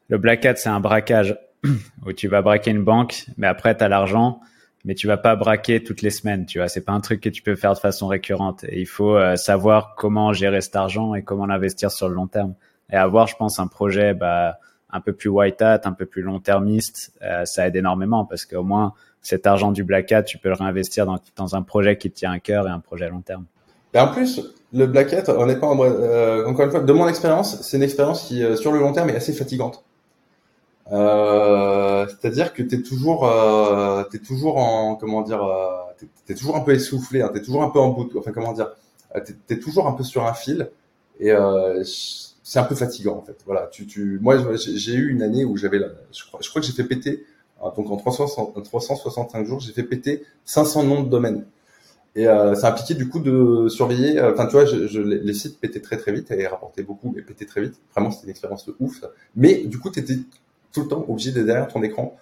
le Black Hat, c'est un braquage [CLEARS THROAT] où tu vas braquer une banque, mais après tu as l'argent, mais tu vas pas braquer toutes les semaines, tu vois. C'est pas un truc que tu peux faire de façon récurrente. Et il faut savoir comment gérer cet argent et comment l'investir sur le long terme. Et avoir, je pense, un projet, bah un peu plus white hat, un peu plus long-termiste, euh, ça aide énormément parce qu'au moins cet argent du black hat, tu peux le réinvestir dans, un projet qui te tient à cœur et un projet à long terme. Et en plus, le black hat, honnêtement, euh, encore une fois, de mon expérience, c'est une expérience qui, euh, sur le long terme, est assez fatigante. Euh, c'est-à-dire que t'es toujours, t'es toujours en, comment dire, t'es, es toujours un peu essoufflé, hein, t'es toujours un peu en bout, enfin comment dire, t'es, es toujours un peu sur un fil. Et c'est un peu fatigant en fait. Voilà, tu, tu, moi j'ai eu une année où j'avais, je crois, que j'ai fait péter, hein, donc en 360, 365 jours, j'ai fait péter 500 noms de domaines. Et euh, ça impliquait du coup de surveiller. Euh, enfin, tu vois, les sites pétaient très très vite et rapportaient beaucoup, mais pétaient très vite. Vraiment, c'était une expérience de ouf. Mais du coup, tu étais tout le temps obligé d'être derrière ton écran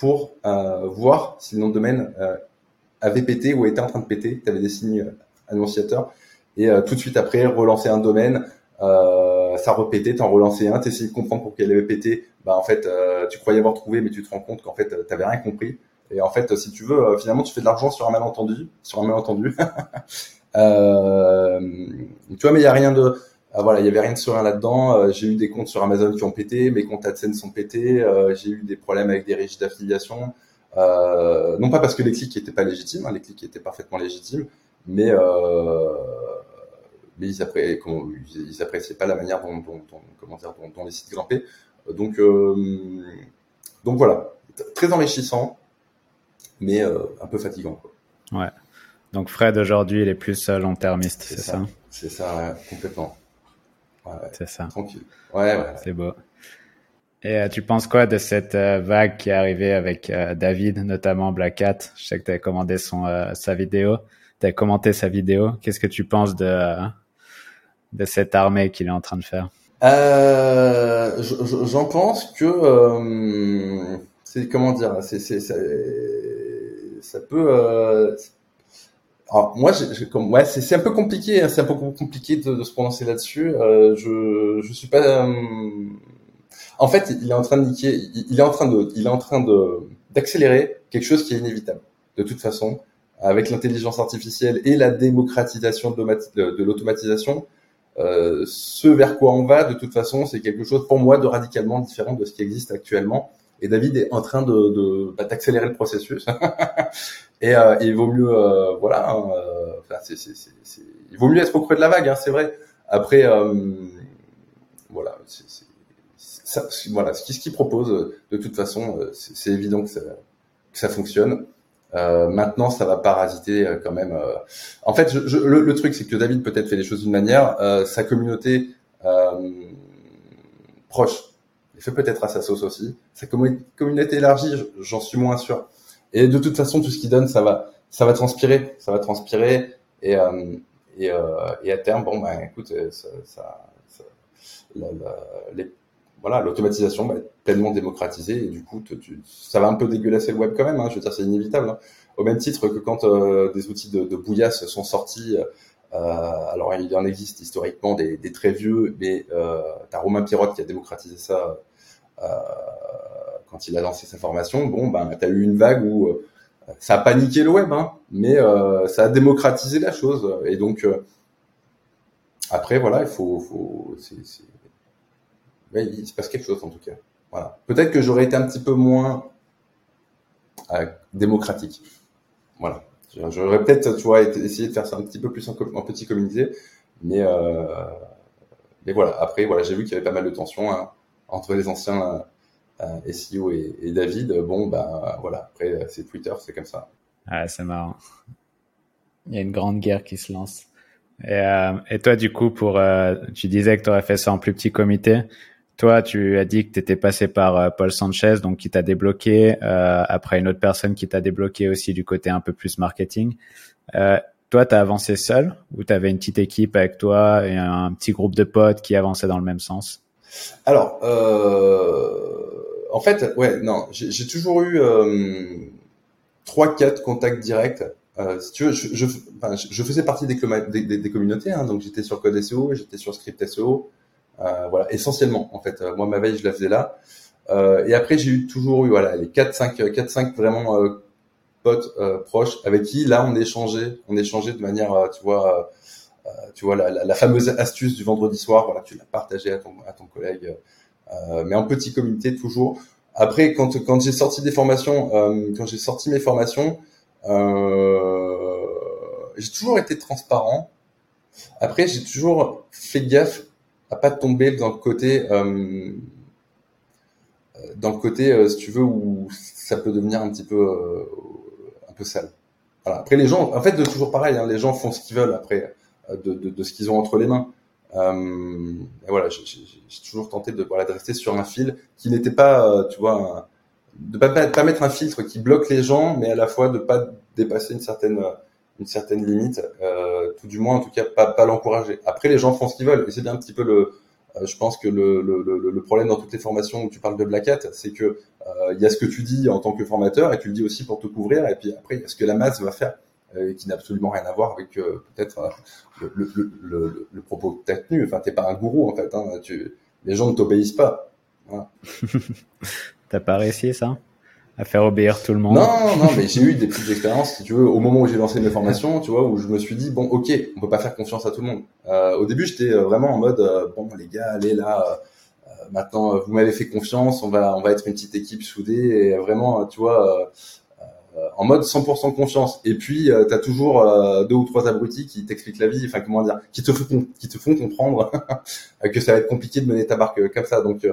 pour euh, voir si le nom de domaine euh, avait pété ou était en train de péter. Tu avais des signes annonciateurs. Et euh, tout de suite après, relancer un domaine, euh, ça repétait, t'en relançais un, t'essayais de comprendre pour qu'elle avait pété, bah en fait euh, tu croyais avoir trouvé, mais tu te rends compte qu'en fait t'avais rien compris. Et en fait, si tu veux, euh, finalement, tu fais de l'argent sur un malentendu, sur un malentendu. [LAUGHS] euh, tu vois, mais il y a rien de, ah, voilà, il y avait rien de serein là-dedans. j'ai eu des comptes sur Amazon qui ont pété, mes comptes AdSense sont pétés. j'ai eu des problèmes avec des régies d'affiliation. non pas parce que les clics n'étaient pas légitimes, hein, les clics étaient parfaitement légitimes, mais mais ils, appré ils, appréciaient pas la manière dont, dont, dont comment dire, dont, les sites grimpaient. Donc, euh, donc voilà, très enrichissant, mais euh, un peu fatigant. Quoi. Ouais. Donc Fred aujourd'hui, il est plus long-termiste, c'est ça, C'est ça, complètement. Ouais, c'est ça. Tranquille. Ouais, ouais. C'est beau. Et euh, tu penses quoi de cette euh, vague qui est arrivée avec euh, David, notamment Black Hat? Je sais que tu as commandé son, sa vidéo, tu as commenté sa vidéo. Qu'est-ce que tu penses de, de cette armée qu'il est en train de faire? Euh, J'en pense que euh, c'est comment dire, ça peut. Euh, alors moi, comme c'est un peu compliqué, hein, c'est un peu compliqué de, se prononcer là-dessus. Euh, je je suis pas. Euh, en fait, il est en train de niquer, il est en train de, il est en train de d'accélérer quelque chose qui est inévitable de toute façon avec l'intelligence artificielle et la démocratisation de l'automatisation euh, ce vers quoi on va, de toute façon, c'est quelque chose pour moi de radicalement différent de ce qui existe actuellement. Et David est en train de, de bah, d'accélérer le processus. [LAUGHS] et, euh, il vaut mieux, euh, voilà, hein, enfin, c'est, c'est, c'est, il vaut mieux être au creux de la vague, hein, c'est vrai. Après, voilà, c'est, ça, voilà, ce qu'il, ce qu'il propose, de toute façon, c'est, évident que ça, que ça fonctionne. Euh, maintenant, ça va parasiter euh, quand même. Euh. En fait, le, truc, c'est que David peut-être fait les choses d'une manière, sa communauté proche, il fait peut-être à sa sauce aussi. Sa communauté élargie, j'en suis moins sûr. Et de toute façon, tout ce qu'il donne, ça va, ça va transpirer, ça va transpirer. Et, à terme, bon, ben, écoute, ça, les voilà, l'automatisation va être pleinement démocratisée et du coup, tu, ça va un peu dégueulasser le web quand même. Hein, je veux dire, c'est inévitable. Hein. Au même titre que quand euh, des outils de, de bouillasse sont sortis, euh, alors il en existe historiquement des, des très vieux, mais euh, t'as Romain Pirotte qui a démocratisé ça euh, quand il a lancé sa formation. Bon, ben t'as eu une vague où euh, ça a paniqué le web, hein, mais euh, ça a démocratisé la chose. Et donc après, voilà, il faut, faut c'est il se passe quelque chose en tout cas. Voilà. Peut-être que j'aurais été un petit peu moins euh, démocratique. Voilà. J'aurais peut-être, tu vois, essayé de faire ça un petit peu plus en, petit comité, mais euh, mais voilà. Après, voilà, j'ai vu qu'il y avait pas mal de tensions hein, entre les anciens euh, SEO et, et, David. Bon, bah voilà. Après, c'est Twitter, c'est comme ça. Ah, c'est marrant. Il y a une grande guerre qui se lance. Et, euh, et toi, du coup, pour, euh, tu disais que tu aurais fait ça en plus petit comité toi, tu as dit que tu étais passé par Paul Sanchez, donc qui t'a débloqué, après une autre personne qui t'a débloqué aussi du côté un peu plus marketing. toi, tu as avancé seul ou tu avais une petite équipe avec toi et un petit groupe de potes qui avançaient dans le même sens? Alors, en fait, ouais, non, j'ai toujours eu trois, quatre contacts directs euh, je, faisais partie des, communautés, hein, donc j'étais sur Code SEO, j'étais sur Script SEO, euh, voilà, essentiellement en fait. Moi, ma veille, je la faisais là. Euh, et après, j'ai eu toujours eu voilà les 4 5 4 5 vraiment euh, potes euh, proches avec qui là on échangeait, on échangeait de manière tu vois tu vois la, la, la, fameuse astuce du vendredi soir, voilà, tu l'as partagé à ton à ton collègue mais en petit comité toujours. Après quand quand j'ai sorti des formations quand j'ai sorti mes formations euh, j'ai toujours été transparent. Après, j'ai toujours fait gaffe à pas tomber dans le côté, euh, dans le côté, euh, si tu veux, où ça peut devenir un petit peu, euh, un peu sale. Voilà. Après, les gens, en fait, de toujours pareil, hein, les gens font ce qu'ils veulent après euh, de, de, de, ce qu'ils ont entre les mains. Euh, et voilà, j'ai toujours tenté de, voilà, de rester sur un fil qui n'était pas, tu vois, de pas, pas mettre un filtre qui bloque les gens, mais à la fois de pas dépasser une certaine une certaine limite, euh, tout du moins en tout cas pas, pas l'encourager. Après les gens font ce qu'ils veulent et c'est bien un petit peu le, euh, je pense que le, le, le, problème dans toutes les formations où tu parles de Black Hat, c'est que euh, il y a ce que tu dis en tant que formateur et tu le dis aussi pour te couvrir et puis après il y a ce que la masse va faire euh, qui n'a absolument rien à voir avec euh, peut-être le, le, le, propos que tu as tenu. Enfin t'es pas un gourou en fait, hein, tu, les gens ne t'obéissent pas. [LAUGHS] T'as pas réussi ça? À faire obéir tout le monde Non, non, mais j'ai eu des petites expériences, si tu veux, au moment où j'ai lancé mes formations, tu vois, où je me suis dit bon, ok, on peut pas faire confiance à tout le monde. Euh, au début, j'étais euh, vraiment en mode euh, bon, les gars, allez là. Euh, maintenant, vous m'avez fait confiance, on va, on va être une petite équipe soudée et vraiment, tu vois, en mode 100% confiance. Et puis, tu as toujours deux ou trois abrutis qui t'expliquent la vie, enfin comment dire, qui te font, qui te font comprendre [LAUGHS] que ça va être compliqué de mener ta barque comme ça. Donc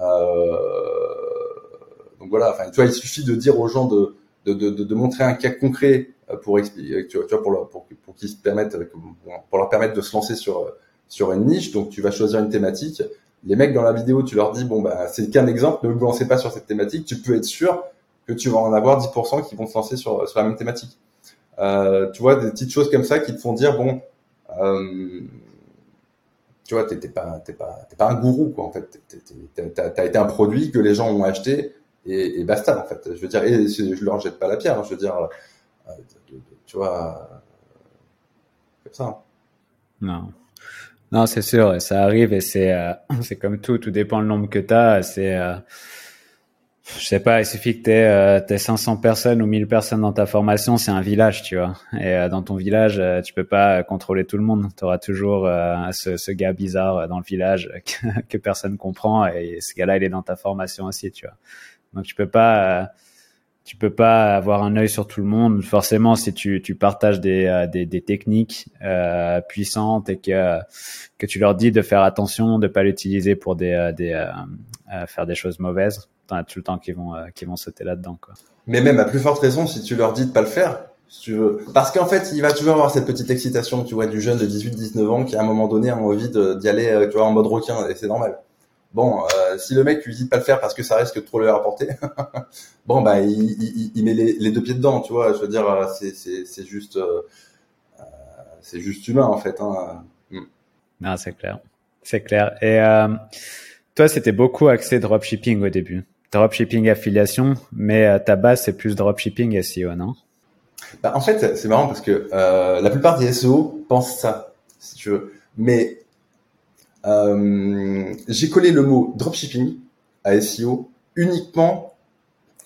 euh, donc voilà, enfin, tu vois, il suffit de dire aux gens de, de, de, de montrer un cas concret euh, pour expliquer, tu vois, tu vois pour, leur, pour, pour qu'ils se permettent, euh, pour leur permettre de se lancer sur, euh, sur une niche. Donc, tu vas choisir une thématique. Les mecs dans la vidéo, tu leur dis, bon, bah, c'est qu'un exemple, ne vous lancez pas sur cette thématique. Tu peux être sûr que tu vas en avoir 10% qui vont se lancer sur, sur la même thématique. Euh, tu vois, des petites choses comme ça qui te font dire, bon, euh, tu vois, t'es pas, t'es pas, t'es pas un gourou, quoi, en fait. T'as été un produit que les gens ont acheté et, basta en fait. Je veux dire, et je leur jette pas la pierre. Hein, je veux dire, euh, tu vois, comme ça. Non. Non, c'est sûr, ça arrive et c'est euh, [CLEARS THROAT] c'est comme tout, tout dépend le nombre que tu as. C'est euh, je sais pas, il suffit que tu aies, euh, 500 personnes ou 1000 personnes dans ta formation, c'est un village, tu vois. Et euh, dans ton village, euh, tu peux pas contrôler tout le monde. Tu auras toujours ce, ce, gars bizarre dans le village [LAUGHS] que, que personne comprend et ce gars-là, il est dans ta formation aussi, tu vois. Donc tu peux pas, euh, tu peux pas avoir un œil sur tout le monde. Forcément, si tu, tu partages des, euh, techniques euh, puissantes et que que tu leur dis de faire attention, de pas l'utiliser pour faire des choses mauvaises, t'en as tout le temps qui vont qui vont sauter là-dedans. Mais même à plus forte raison, si tu leur dis de pas le faire, si tu veux. Parce qu'en fait, il va toujours avoir cette petite excitation, tu vois, du jeune de 18-19 ans qui à un moment donné a envie d'y aller, tu en mode requin, et c'est normal. Bon, euh, si le mec lui dit de pas le faire parce que ça risque de trop lui rapporter, [LAUGHS] bon bah il, il, il met les, les, deux pieds dedans, tu vois. Je veux dire, euh, c'est c'est juste euh, c'est juste humain en fait. Hein. Mm. Non, c'est clair, c'est clair. Et euh, toi, c'était beaucoup axé dropshipping au début, dropshipping affiliation, mais ta base c'est plus dropshipping SEO, non? Bah, en fait, c'est marrant parce que la plupart des SEO pensent ça, si tu veux. Mais euh, j'ai collé le mot dropshipping à SEO uniquement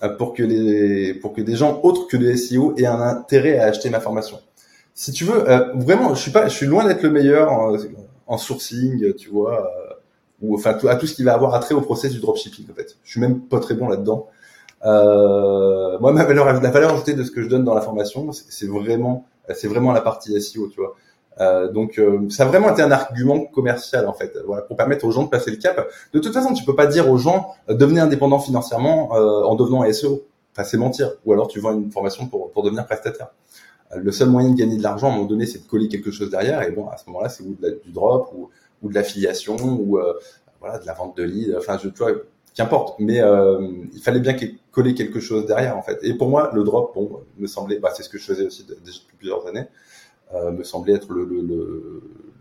euh, pour que les pour que des gens autres que le SEO aient un intérêt à acheter ma formation. Si tu veux, euh, vraiment, je suis pas, je suis loin d'être le meilleur en, sourcing, tu vois, ou enfin à tout ce qui va avoir attrait au process du dropshipping. En fait, je suis même pas très bon là-dedans. moi, ma valeur, la valeur ajoutée de ce que je donne dans la formation, c'est vraiment, c'est vraiment la partie SEO, tu vois. Euh, donc euh, ça a vraiment été un argument commercial en fait, voilà, pour permettre aux gens de passer le cap. De toute façon, tu peux pas dire aux gens euh, devenez indépendant financièrement euh, en devenant SEO. Enfin, c'est mentir. Ou alors tu vends une formation pour, pour devenir prestataire. le seul moyen de gagner de l'argent à un moment donné, c'est de coller quelque chose derrière. Et bon, à ce moment-là, c'est du drop ou, ou de l'affiliation ou voilà de la vente de leads. Enfin, je tu vois, qu'importe. Mais il fallait bien coller quelque chose derrière en fait. Et pour moi, le drop, bon, me semblait, bah, c'est ce que je faisais aussi depuis plusieurs années. Me semblait être le, le,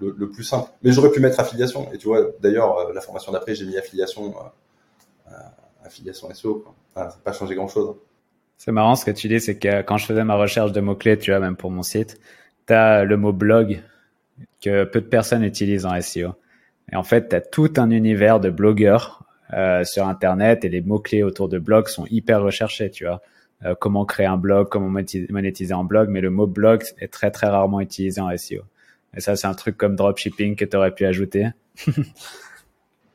le, le, plus simple. Mais j'aurais pu mettre affiliation. Et tu vois, d'ailleurs, la formation d'après, j'ai mis affiliation, affiliation SEO. Quoi. ça n'a pas changé grand-chose. C'est marrant ce que tu dis, c'est que quand je faisais ma recherche de mots-clés, tu vois, même pour mon site, tu as le mot blog que peu de personnes utilisent en SEO. Et en fait, tu as tout un univers de blogueurs euh, sur Internet et les mots-clés autour de blog sont hyper recherchés, tu vois. Euh, comment créer un blog, comment monétiser un blog, mais le mot blog est très très rarement utilisé en SEO. Et ça, c'est un truc comme dropshipping que tu aurais pu ajouter. [LAUGHS]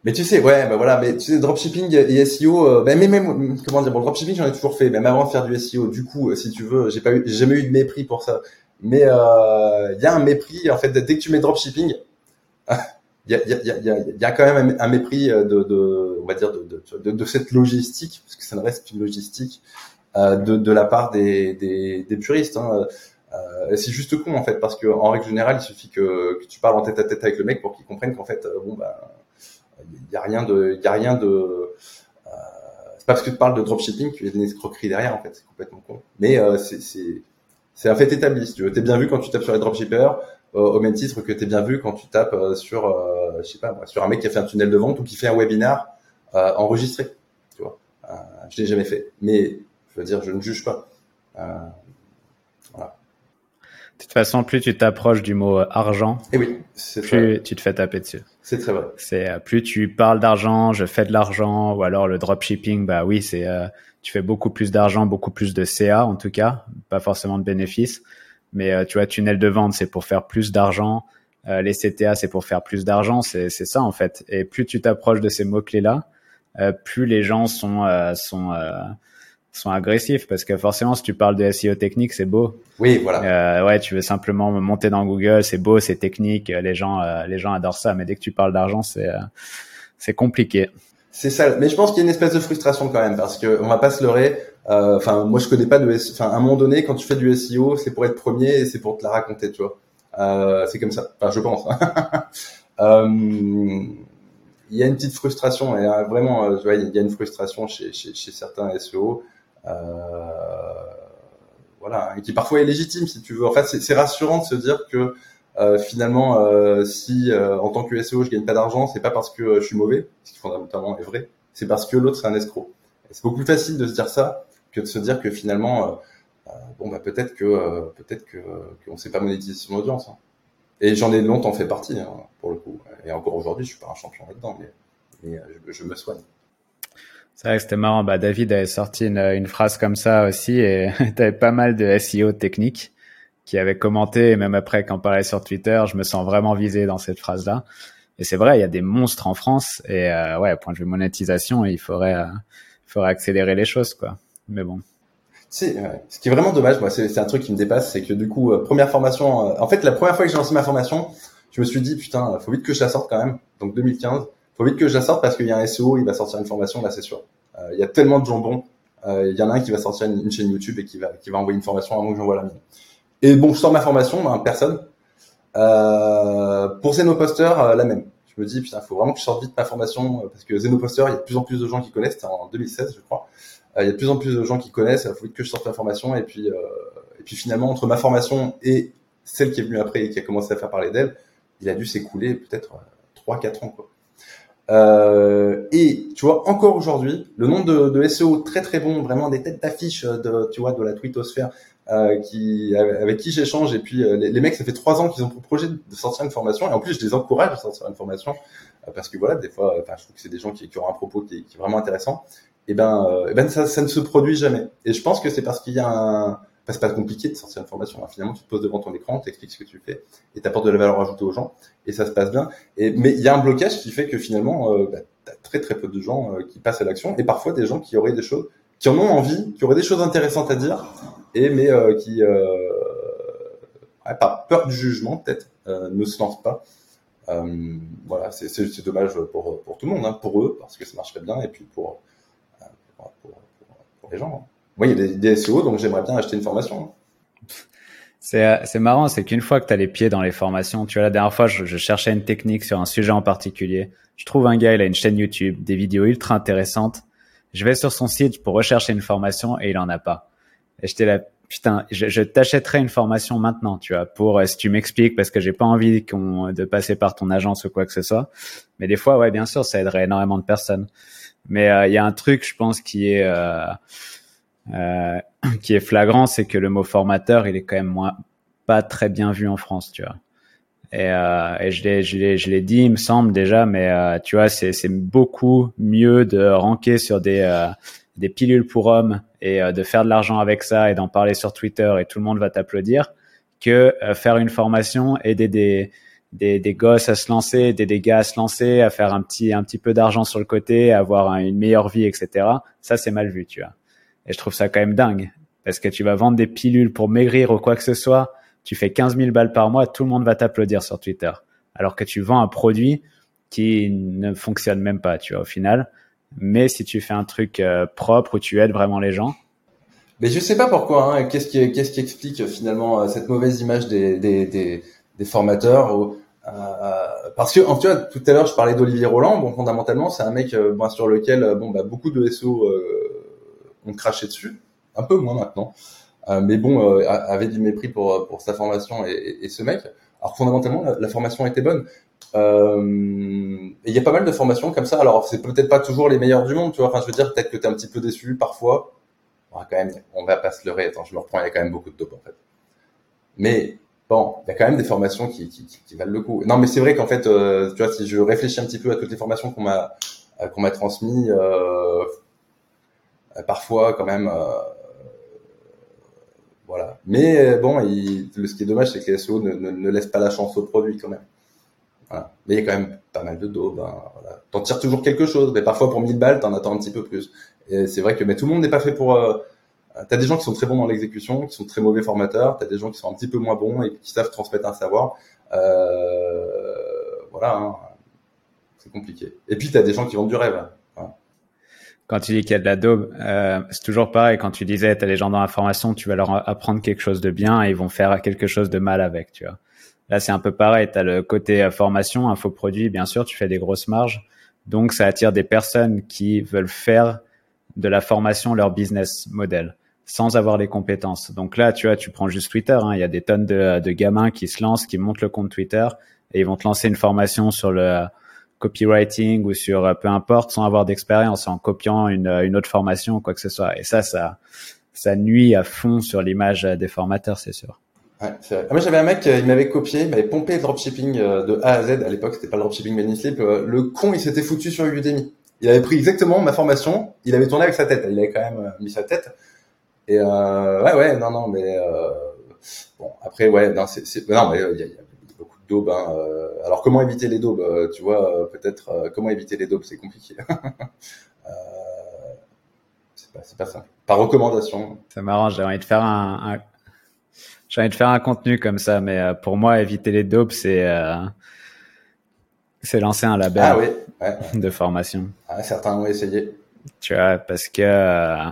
Mais tu sais, ouais, bah voilà, mais tu sais, dropshipping et SEO, euh, mais même, comment dire, bon, dropshipping, j'en ai toujours fait, même avant de faire du SEO. Du coup, si tu veux, j'ai jamais eu de mépris pour ça. Mais euh, il y a un mépris, en fait, dès que tu mets dropshipping, [LAUGHS] il y a, quand même un, mépris de, on va dire, de, de, cette logistique, parce que ça ne reste qu'une logistique, euh, de, de la part des, des, des puristes. Hein. Euh, c'est juste con en fait, parce que en règle générale, il suffit que, que tu parles en tête à tête avec le mec pour qu'il comprenne qu'en fait, bon bah il y a rien de, y a rien de, euh, c'est pas parce que tu parles de dropshipping qu'il y a des escroqueries derrière en fait, c'est complètement con. Mais euh, c'est, c'est, un fait établi. Si tu veux, t'es bien vu quand tu tapes sur les dropshippers, euh, au même titre que t'es bien vu quand tu tapes euh, sur, euh, je sais pas, sur un mec qui a fait un tunnel de vente ou qui fait un webinar enregistré. Tu vois, je l'ai jamais fait, mais je veux dire, je ne juge pas. De toute façon, plus tu t'approches du mot argent, Et eh oui, plus tu te fais taper dessus. C'est très vrai. C'est euh, plus tu parles d'argent, je fais de l'argent, ou alors le dropshipping, bah oui, c'est euh, tu fais beaucoup plus d'argent, beaucoup plus de CA en tout cas, pas forcément de bénéfices. Mais euh, tu vois, tunnel de vente, c'est pour faire plus d'argent. les CTA, c'est pour faire plus d'argent. C'est c'est ça en fait. Et plus tu t'approches de ces mots clés là, plus les gens sont sont sont agressifs parce que forcément si tu parles de SEO technique c'est beau. Oui voilà. Euh, ouais tu veux simplement monter dans Google c'est beau c'est technique les gens euh, les gens adorent ça mais dès que tu parles d'argent c'est euh, c'est compliqué. C'est ça. Mais je pense qu'il y a une espèce de frustration quand même parce que on va pas se leurrer. Euh, enfin moi je connais pas de enfin à un moment donné quand tu fais du SEO c'est pour être premier et c'est pour te la raconter tu vois. C'est comme ça. Enfin je pense. [LAUGHS] Il y a une petite frustration et vraiment vois, il y a une frustration chez, chez, chez certains SEO euh, voilà, et qui parfois est légitime si tu veux. En fait, c'est rassurant de se dire que euh, finalement, euh, si en tant que SEO je gagne pas d'argent, c'est pas parce que je suis mauvais, ce qui fondamentalement est vrai, c'est parce que l'autre c'est un escroc. C'est beaucoup plus facile de se dire ça que de se dire que finalement, bon bah peut-être que peut-être que qu'on sait pas monétiser son audience. Hein. Et j'en ai longtemps fait partie hein, pour le coup. Et encore aujourd'hui, je suis pas un champion là-dedans, mais, je, me soigne. C'est vrai que c'était marrant. Bah, David avait sorti une, une phrase comme ça aussi et [LAUGHS] tu avais pas mal de SEO techniques qui avaient commenté et même après quand on parlait sur Twitter, je me sens vraiment visé dans cette phrase-là. Et c'est vrai, il y a des monstres en France et euh, ouais, point de vue monétisation, il faudrait, euh, il faudrait accélérer les choses quoi. Mais bon. C'est ce qui est vraiment dommage, moi, c'est un truc qui me dépasse, c'est que du coup, euh, première formation. Euh, en fait, la première fois que j'ai lancé ma formation, je me suis dit putain, faut vite que je la sorte quand même. Donc 2015 faut vite que je la sorte parce qu'il y a un SEO, il va sortir une formation, là c'est sûr. Euh, il y a tellement de jambons. Euh, il y en a un qui va sortir une, chaîne YouTube et qui va, qui va envoyer une formation avant que j'envoie la mienne. Et bon, je sors ma formation, ben, personne. Euh, pour Zenoposter, euh, la même. Je me dis, putain, faut vraiment que je sorte vite ma formation parce que Zenoposter, il y a de plus en plus de gens qui connaissent. C'était en 2016, je crois. il y a de plus en plus de gens qui connaissent. Il faut vite que je sorte ma formation. Et puis, et puis finalement, entre ma formation et celle qui est venue après et qui a commencé à faire parler d'elle, il a dû s'écouler peut-être 3-4 ans, quoi. Euh, et tu vois, encore aujourd'hui, le nombre de, de, SEO très très bons, vraiment des têtes d'affiche de, tu vois, de la twittosphère, euh, qui avec qui j'échange. Et puis euh, les, mecs, ça fait trois ans qu'ils ont pour projet de sortir une formation. Et en plus, je les encourage à sortir une formation euh, parce que voilà, des fois, je trouve que c'est des gens qui, qui, ont un propos qui, qui est vraiment intéressant. Et ben, et ben ça, ça ne se produit jamais. Et je pense que c'est parce qu'il y a un c'est pas compliqué de sortir une formation. finalement, tu te poses devant ton écran, tu expliques ce que tu fais et tu apportes de la valeur ajoutée aux gens et ça se passe bien. Et, mais il y a un blocage qui fait que finalement, euh, bah, tu as très très peu de gens euh, qui passent à l'action et parfois des gens qui auraient des choses, qui en ont envie, qui auraient des choses intéressantes à dire et mais euh, qui, euh, par peur du jugement peut-être, euh, ne se lancent pas. voilà, c'est dommage pour, pour tout le monde, hein, pour eux parce que ça marcherait bien et puis pour, pour, pour, pour les gens. Hein. Moi, il y a des, SEO, donc j'aimerais bien acheter une formation. C'est, c'est marrant, c'est qu'une fois que tu as les pieds dans les formations, tu vois, la dernière fois, je, je, cherchais une technique sur un sujet en particulier. Je trouve un gars, il a une chaîne YouTube, des vidéos ultra intéressantes. Je vais sur son site pour rechercher une formation et il en a pas. Et j'étais là, putain, je, je une formation maintenant, tu vois, pour euh, si tu m'expliques, parce que j'ai pas envie de passer par ton agence ou quoi que ce soit. Mais des fois, ouais, bien sûr, ça aiderait énormément de personnes. Mais euh, il y a un truc, je pense, qui est euh, euh, [CLEARS THROAT] qui est flagrant, c'est que le mot formateur, il est quand même moins pas très bien vu en France, tu vois. Et, euh, et je l'ai, je l'ai, je l'ai dit, il me semble déjà, mais euh, tu vois, c'est, c'est beaucoup mieux de ranker sur des des pilules pour hommes et euh, de faire de l'argent avec ça et d'en parler sur Twitter et tout le monde va t'applaudir que euh, faire une formation, aider des, des, des, gosses à se lancer, aider des gars à se lancer, à faire un petit, un petit peu d'argent sur le côté, avoir une meilleure vie, etc. Ça, c'est mal vu, tu vois. Et je trouve ça quand même dingue parce que tu vas vendre des pilules pour maigrir ou quoi que ce soit, tu fais 15 000 balles par mois, tout le monde va t'applaudir sur Twitter. Alors que tu vends un produit qui ne fonctionne même pas, tu vois, au final. Mais si tu fais un truc euh, propre où tu aides vraiment les gens. Mais je sais pas pourquoi. Hein. Qu'est-ce qui, explique finalement euh, cette mauvaise image des, formateurs euh, Parce que, en tu vois, tout à l'heure, je parlais d'Olivier Roland. Bon, fondamentalement, c'est un mec sur lequel bon, bah, beaucoup de SO ont craché dessus. Un peu moins maintenant. mais bon, avait du mépris pour, pour sa formation et, ce mec. Alors fondamentalement, la, formation était bonne. Euh, il y a pas mal de formations comme ça. Alors, c'est peut-être pas toujours les meilleurs du monde, tu vois. Enfin, je veux dire, peut-être que tu es un petit peu déçu parfois. quand même, on va pas se leurrer. Attends, je me reprends, il y a quand même beaucoup de dope, en fait. Mais bon, il y a quand même des formations qui, valent le coup. Non, mais c'est vrai qu'en fait, euh, tu vois, si je réfléchis un petit peu à toutes les formations qu'on m'a euh, qu'on m'a transmis, euh, parfois quand même, voilà. Mais bon, il, ce qui est dommage, c'est que les SEO ne, ne, ne laissent pas la chance au produit quand même. Voilà. Mais il y a quand même pas mal de daubes. Hein, voilà. T'en tires toujours quelque chose, mais parfois pour 1000 balles, t'en attends un petit peu plus. Et c'est vrai que mais tout le monde n'est pas fait pour. Euh, t'as des gens qui sont très bons dans l'exécution, qui sont très mauvais formateurs. T'as des gens qui sont un petit peu moins bons et qui savent transmettre un savoir. Euh, voilà, hein. c'est compliqué. Et puis t'as des gens qui vendent du rêve. Quand tu dis qu'il y a de la daube, euh, c'est toujours pareil. Quand tu disais, t'as les gens dans la formation, tu vas leur apprendre quelque chose de bien et ils vont faire quelque chose de mal avec, tu vois. Là, c'est un peu pareil. Tu as le côté euh, formation, infoproduit, bien sûr, tu fais des grosses marges. Donc, ça attire des personnes qui veulent faire de la formation leur business model sans avoir les compétences. Donc là, tu vois, tu prends juste Twitter. Hein. Il y a des tonnes de, gamins qui se lancent, qui montent le compte Twitter et ils vont te lancer une formation sur le copywriting ou sur euh, peu importe sans avoir d'expérience, en copiant une, une autre formation ou quoi que ce soit. Et ça, ça, ça nuit à fond sur l'image des formateurs, c'est sûr. Ouais, ah, moi j'avais un mec, euh, il m'avait copié, il m'avait pompé dropshipping euh, de A à Z. À l'époque, c'était pas le dropshipping Manyslip. Euh, le con, il s'était foutu sur Udemy. Il avait pris exactement ma formation. Il avait tourné avec sa tête. Il avait quand même mis sa tête. Et euh, ouais, ouais, non, non, mais euh, bon, après, ouais, non, c'est, non, mais il y, a, beaucoup de daubes. Hein. Alors, comment éviter les daubes Tu vois, peut-être comment éviter les daubes, c'est compliqué. [LAUGHS] c'est pas, pas simple. Par recommandation. C'est marrant. J'ai envie de faire un, un j'ai envie de faire un contenu comme ça, mais euh, pour moi, éviter les dopes, c'est euh, c'est lancer un label ah, oui. ouais. de formation. Ah, certains ont essayé. Tu vois, parce que euh,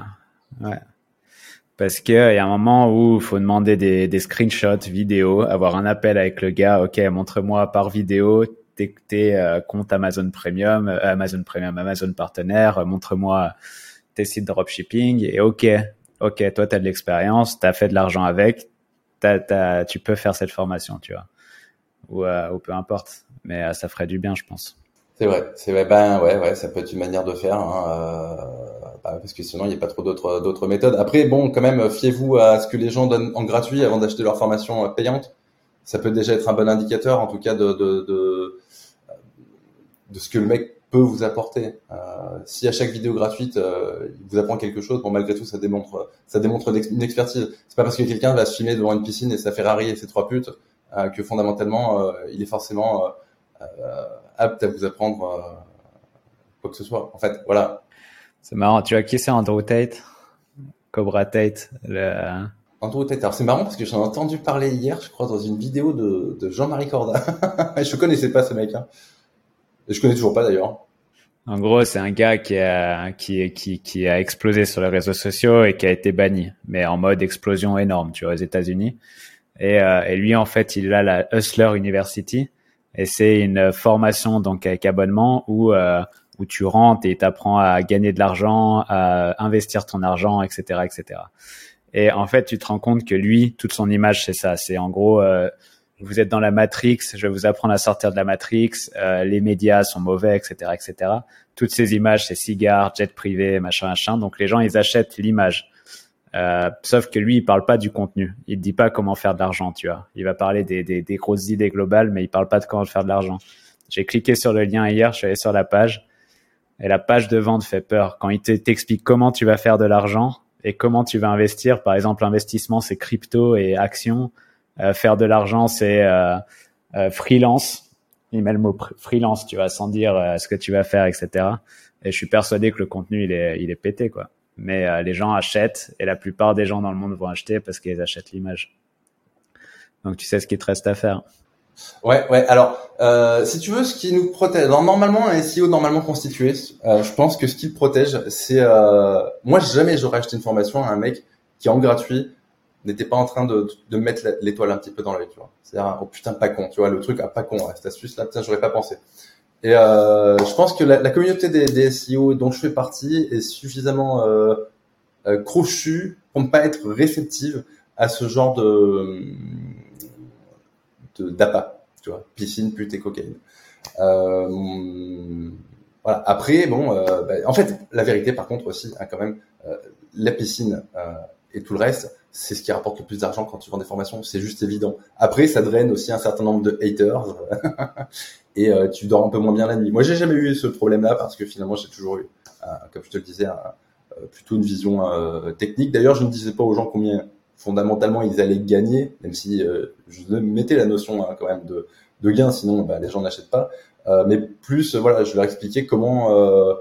ouais. Parce que il y a un moment où il faut demander des, screenshots vidéo, avoir un appel avec le gars. Ok, montre-moi par vidéo tes, tes euh, comptes Amazon Premium, Amazon Premium, Amazon partenaire. montre-moi tes sites dropshipping. Et ok, ok, toi tu as de l'expérience, tu as fait de l'argent avec, tu peux faire cette formation, tu vois, ou, euh, peu importe, mais euh, ça ferait du bien, je pense. C'est vrai, c'est vrai. Ben ouais, ouais, ça peut être une manière de faire, hein, euh, parce que sinon il n'y a pas trop d'autres d'autres méthodes. Après, bon, quand même, fiez-vous à ce que les gens donnent en gratuit avant d'acheter leur formation payante. Ça peut déjà être un bon indicateur, en tout cas, de de, de, de ce que le mec peut vous apporter. Euh, si à chaque vidéo gratuite, euh, il vous apprend quelque chose, bon malgré tout, ça démontre, ça démontre une expertise. C'est pas parce que quelqu'un va se filmer devant une piscine et sa Ferrari et ses trois putes euh, que fondamentalement, euh, il est forcément euh, apte à vous apprendre quoi que ce soit. En fait, voilà. C'est marrant. Tu vois qui c'est Andrew Tate, Cobra Tate, le... Andrew Tate. Alors c'est marrant parce que j'en ai entendu parler hier, je crois, dans une vidéo de, de Jean-Marie Corda. [LAUGHS] je connaissais pas ce mec. Hein. Et je connais toujours pas d'ailleurs. En gros, c'est un gars qui a, qui, qui, qui a explosé sur les réseaux sociaux et qui a été banni, mais en mode explosion énorme, tu vois, aux États-Unis. Et, et lui, en fait, il a la Hustler University. Et c'est une formation donc avec abonnement où où tu rentres et t'apprends à gagner de l'argent, à investir ton argent, etc., etc. Et en fait, tu te rends compte que lui, toute son image, c'est ça. C'est en gros, euh, vous êtes dans la Matrix, je vais vous apprendre à sortir de la Matrix, euh, les médias sont mauvais, etc., etc. Toutes ces images, c'est cigares, jet privé, machin, machin. Donc les gens, ils achètent l'image. Euh, sauf que lui, il parle pas du contenu. Il dit pas comment faire de l'argent, tu vois. Il va parler des, des, des, grosses idées globales, mais il parle pas de comment faire de l'argent. J'ai cliqué sur le lien hier, je suis allé sur la page, et la page de vente fait peur. Quand il t'explique comment tu vas faire de l'argent, et comment tu vas investir. Par exemple, investissement, c'est crypto et actions. Euh, faire de l'argent, c'est euh, euh, freelance. Il met le mot freelance, tu vois, sans dire ce que tu vas faire, etc. Et je suis persuadé que le contenu, il est, il est pété, quoi. Mais les gens achètent et la plupart des gens dans le monde vont acheter parce qu'ils achètent l'image. Donc tu sais ce qu'il te reste à faire. Ouais, ouais. Alors, euh, si tu veux, ce qui nous protège, normalement un SEO normalement constitué, euh, je pense que ce qui le protège, c'est euh, moi jamais j'aurais acheté une formation à un mec qui en gratuit n'était pas en train de, de mettre l'étoile un petit peu dans l'œil, tu vois. C'est-à-dire oh putain pas con, tu vois, le truc ah pas con, cette astuce là, putain j'aurais pas pensé. Et euh, je pense que la, la communauté des, des, SEO dont je fais partie est suffisamment euh, euh, crochue pour ne pas être réceptive à ce genre de d'appât, tu vois, piscine, pute et cocaïne. Euh, voilà. Après, bon, euh, bah, en fait, la vérité, par contre, aussi, hein, quand même, euh, la piscine euh, et tout le reste, c'est ce qui rapporte le plus d'argent quand tu vends des formations. C'est juste évident. Après, ça draine aussi un certain nombre de haters [LAUGHS] et euh, tu dors un peu moins bien la nuit. Moi, j'ai jamais eu ce problème-là parce que finalement, j'ai toujours eu, comme je te le disais, plutôt une vision technique. D'ailleurs, je ne disais pas aux gens combien fondamentalement ils allaient gagner, même si euh, je mettais la notion hein, quand même de, de gain, sinon bah, les gens n'achètent pas. Euh, mais plus, voilà, je leur expliquais comment, euh,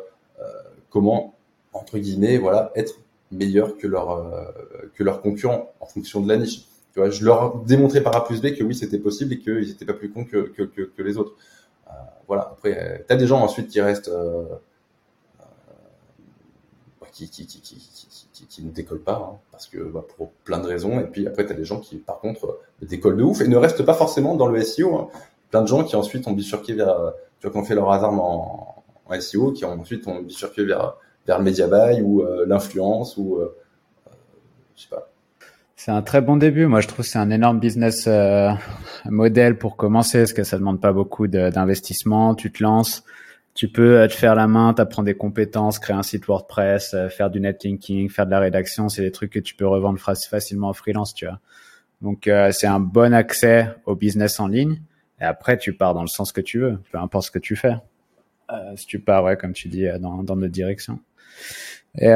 comment entre guillemets, voilà, être meilleur que leur que leurs concurrents en fonction de la niche. Tu vois, je leur démontrais par A plus B que oui, c'était possible et qu'ils n'étaient pas plus cons que, que, que, que les autres. voilà. Après, t'as des gens ensuite qui restent qui, qui, qui, qui, qui, ne décollent pas, hein, parce que bah, pour plein de raisons. Et puis après, tu as des gens qui, par contre, décollent de ouf et ne restent pas forcément dans le SEO. Hein. Plein de gens qui ensuite ont bifurqué vers, tu vois, qui ont fait leur hasard en, SEO, qui ensuite ont bifurqué vers, vers le media buy ou euh, l'influence ou, euh, euh, je sais pas. C'est un très bon début. Moi, je trouve que c'est un énorme business euh, modèle pour commencer, parce que ça demande pas beaucoup d'investissement. Tu te lances, tu peux euh, te faire la main, t'apprendre des compétences, créer un site WordPress, euh, faire du netlinking, faire de la rédaction, c'est des trucs que tu peux revendre facilement en freelance, tu vois. Donc euh, c'est un bon accès au business en ligne. Et après, tu pars dans le sens que tu veux, peu importe ce que tu fais. Euh, si tu pars, ouais, comme tu dis, dans, notre direction. Et,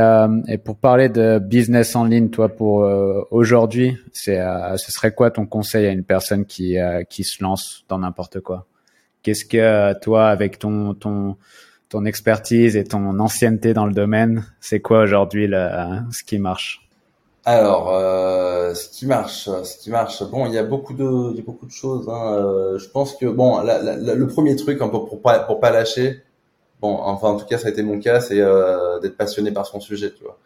et, pour parler de business en ligne, toi, pour aujourd'hui, c'est, ce serait quoi ton conseil à une personne qui qui se lance dans n'importe quoi? Qu'est-ce que toi, avec ton ton ton expertise et ton ancienneté dans le domaine, c'est quoi aujourd'hui ce qui marche? Alors, euh, ce qui marche, ce qui marche. Bon, il y a beaucoup de, il y a beaucoup de choses. Hein. Euh, je pense que bon, le premier truc hein, pour, pour pas pour pas lâcher. Bon, enfin en tout cas, ça a été mon cas, c'est euh, d'être passionné par son sujet, tu vois.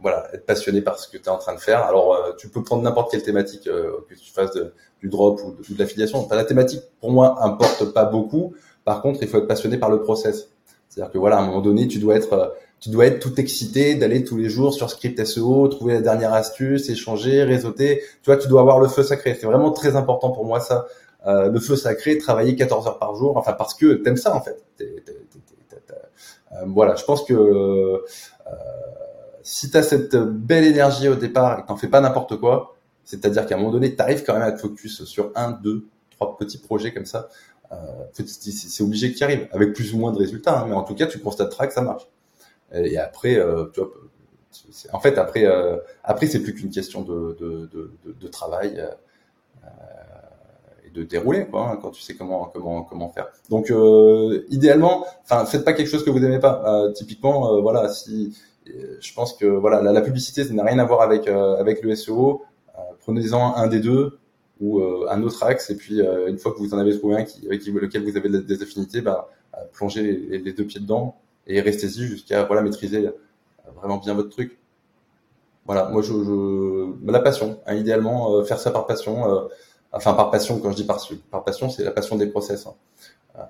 Euh, voilà, être passionné par ce que tu es en train de faire. Alors, euh, tu peux prendre n'importe quelle thématique, euh, que tu fasses du drop ou de, l'affiliation. la thématique, pour moi, importe pas beaucoup. Par contre, il faut être passionné par le process. C'est-à-dire que voilà, à un moment donné, tu dois être, euh, tu dois être tout excité d'aller tous les jours sur Script SEO, trouver la dernière astuce, échanger, réseauter. Tu vois, tu dois avoir le feu sacré. C'est vraiment très important pour moi ça. Euh, le feu sacré, travailler 14 heures par jour, enfin parce que t'aimes ça en fait. voilà, je pense que si tu as cette belle énergie au départ et que t'en fais pas n'importe quoi, c'est-à-dire qu'à un moment donné, tu arrives quand même à te focus sur un, deux, trois petits projets comme ça, euh, c'est obligé que tu arrives, avec plus ou moins de résultats, hein, mais en tout cas, tu constateras que ça marche. Et après, euh, tu vois, en fait, après, euh, après, c'est plus qu'une question de, de, de, de, travail euh, et de dérouler, quoi, hein, quand tu sais comment, comment, comment faire. Donc, euh, idéalement, enfin, faites pas quelque chose que vous n'aimez pas. Euh, typiquement, voilà, si je pense que voilà la, publicité ça n'a rien à voir avec euh, avec le SEO euh, prenez-en un des deux ou euh, un autre axe et puis une fois que vous en avez trouvé un qui, avec lequel vous avez des affinités bah, plongez les, deux pieds dedans et restez-y jusqu'à voilà maîtriser vraiment bien votre truc Voilà, moi je, je... la passion, hein, idéalement euh, faire ça par passion. Euh, enfin par passion, quand je dis par, par passion, c'est la passion des process. Hein. Euh,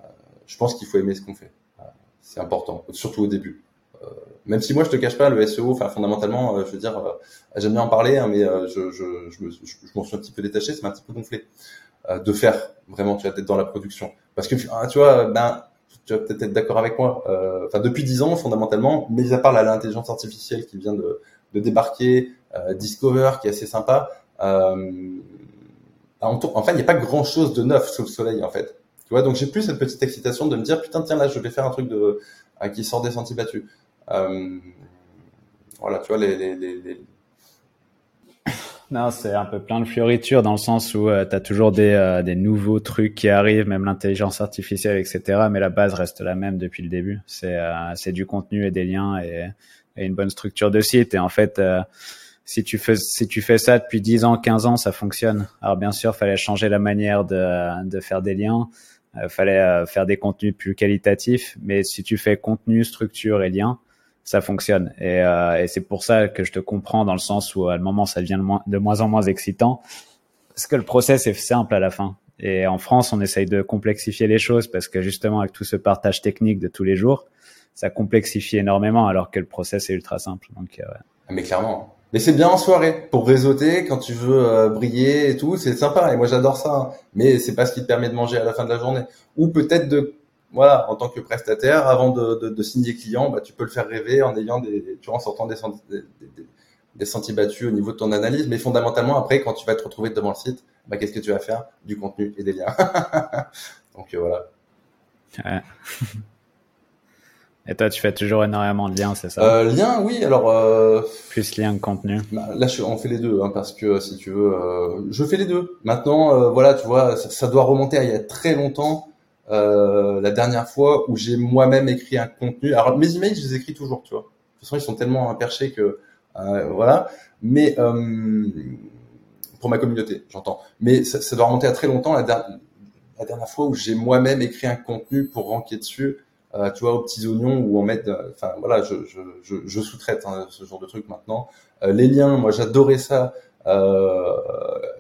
je pense qu'il faut aimer ce qu'on fait. c'est important, surtout au début. Même si moi je te cache pas le SEO, enfin fondamentalement, je veux dire, j'aime bien en parler, hein, mais je, je, je, me, je, m'en suis un petit peu détaché, c'est un petit peu gonflé de faire vraiment, tu vas être dans la production. Parce que ah, tu vois, ben tu vas peut-être être d'accord avec moi. Enfin, depuis dix ans, fondamentalement, mais à part l'intelligence artificielle qui vient de, de débarquer, euh, Discover qui est assez sympa. Euh, en fait, il n'y a pas grand chose de neuf sous le soleil en fait. Tu vois, donc j'ai plus cette petite excitation de me dire putain tiens là je vais faire un truc de euh, qui sort des sentiers battus. Euh, voilà, tu vois les, les, les, Non, c'est un peu plein de fioritures dans le sens où tu as toujours des, des nouveaux trucs qui arrivent, même l'intelligence artificielle, etc. Mais la base reste la même depuis le début. C'est c'est du contenu et des liens et une bonne structure de site. Et en fait, euh, si tu fais si tu fais ça depuis 10 ans, 15 ans, ça fonctionne. Alors bien sûr, fallait changer la manière de, de faire des liens, euh, fallait euh, faire des contenus plus qualitatifs, mais si tu fais contenu, structure et liens, ça fonctionne. Et, et c'est pour ça que je te comprends dans le sens où à le moment ça devient de moins en moins excitant, parce que le process est simple à la fin. Et en France, on essaye de complexifier les choses parce que justement avec tout ce partage technique de tous les jours, ça complexifie énormément alors que le process est ultra simple. Donc, euh, ah, Mais clairement. Mais c'est bien en soirée pour réseauter quand tu veux euh, briller et tout, c'est sympa et moi j'adore ça. Hein. Mais c'est pas ce qui te permet de manger à la fin de la journée. Ou peut-être de voilà, en tant que prestataire, avant de, de, de, signer client, bah, tu peux le faire rêver en ayant des, tu vois, en sortant des, des, des, des, sentiers battus au niveau de ton analyse. Mais fondamentalement, après, quand tu vas te retrouver devant le site, bah, qu'est-ce que tu vas faire? Du contenu et des liens. [LAUGHS] Donc euh, voilà. Ouais. [LAUGHS] Et toi, tu fais toujours énormément de liens, c'est ça? Euh, Liens, oui. Alors euh, plus liens que contenu. Bah, là, je, on fait les deux, hein, parce que si tu veux, euh, je fais les deux. Maintenant, euh, voilà, tu vois, ça, ça, doit remonter à il y a très longtemps. Euh, la dernière fois où j'ai moi-même écrit un contenu. Alors mes emails, je les écris toujours, tu vois. De toute façon, ils sont tellement perchés que voilà. Mais pour ma communauté, j'entends. Mais ça, ça, doit remonter à très longtemps. La, dernière fois où j'ai moi-même écrit un contenu pour ranker dessus euh, tu vois, aux petits oignons ou en mettre, euh, enfin voilà, je, je, je, sous-traite hein, ce genre de truc maintenant. Euh, les liens, moi j'adorais ça euh,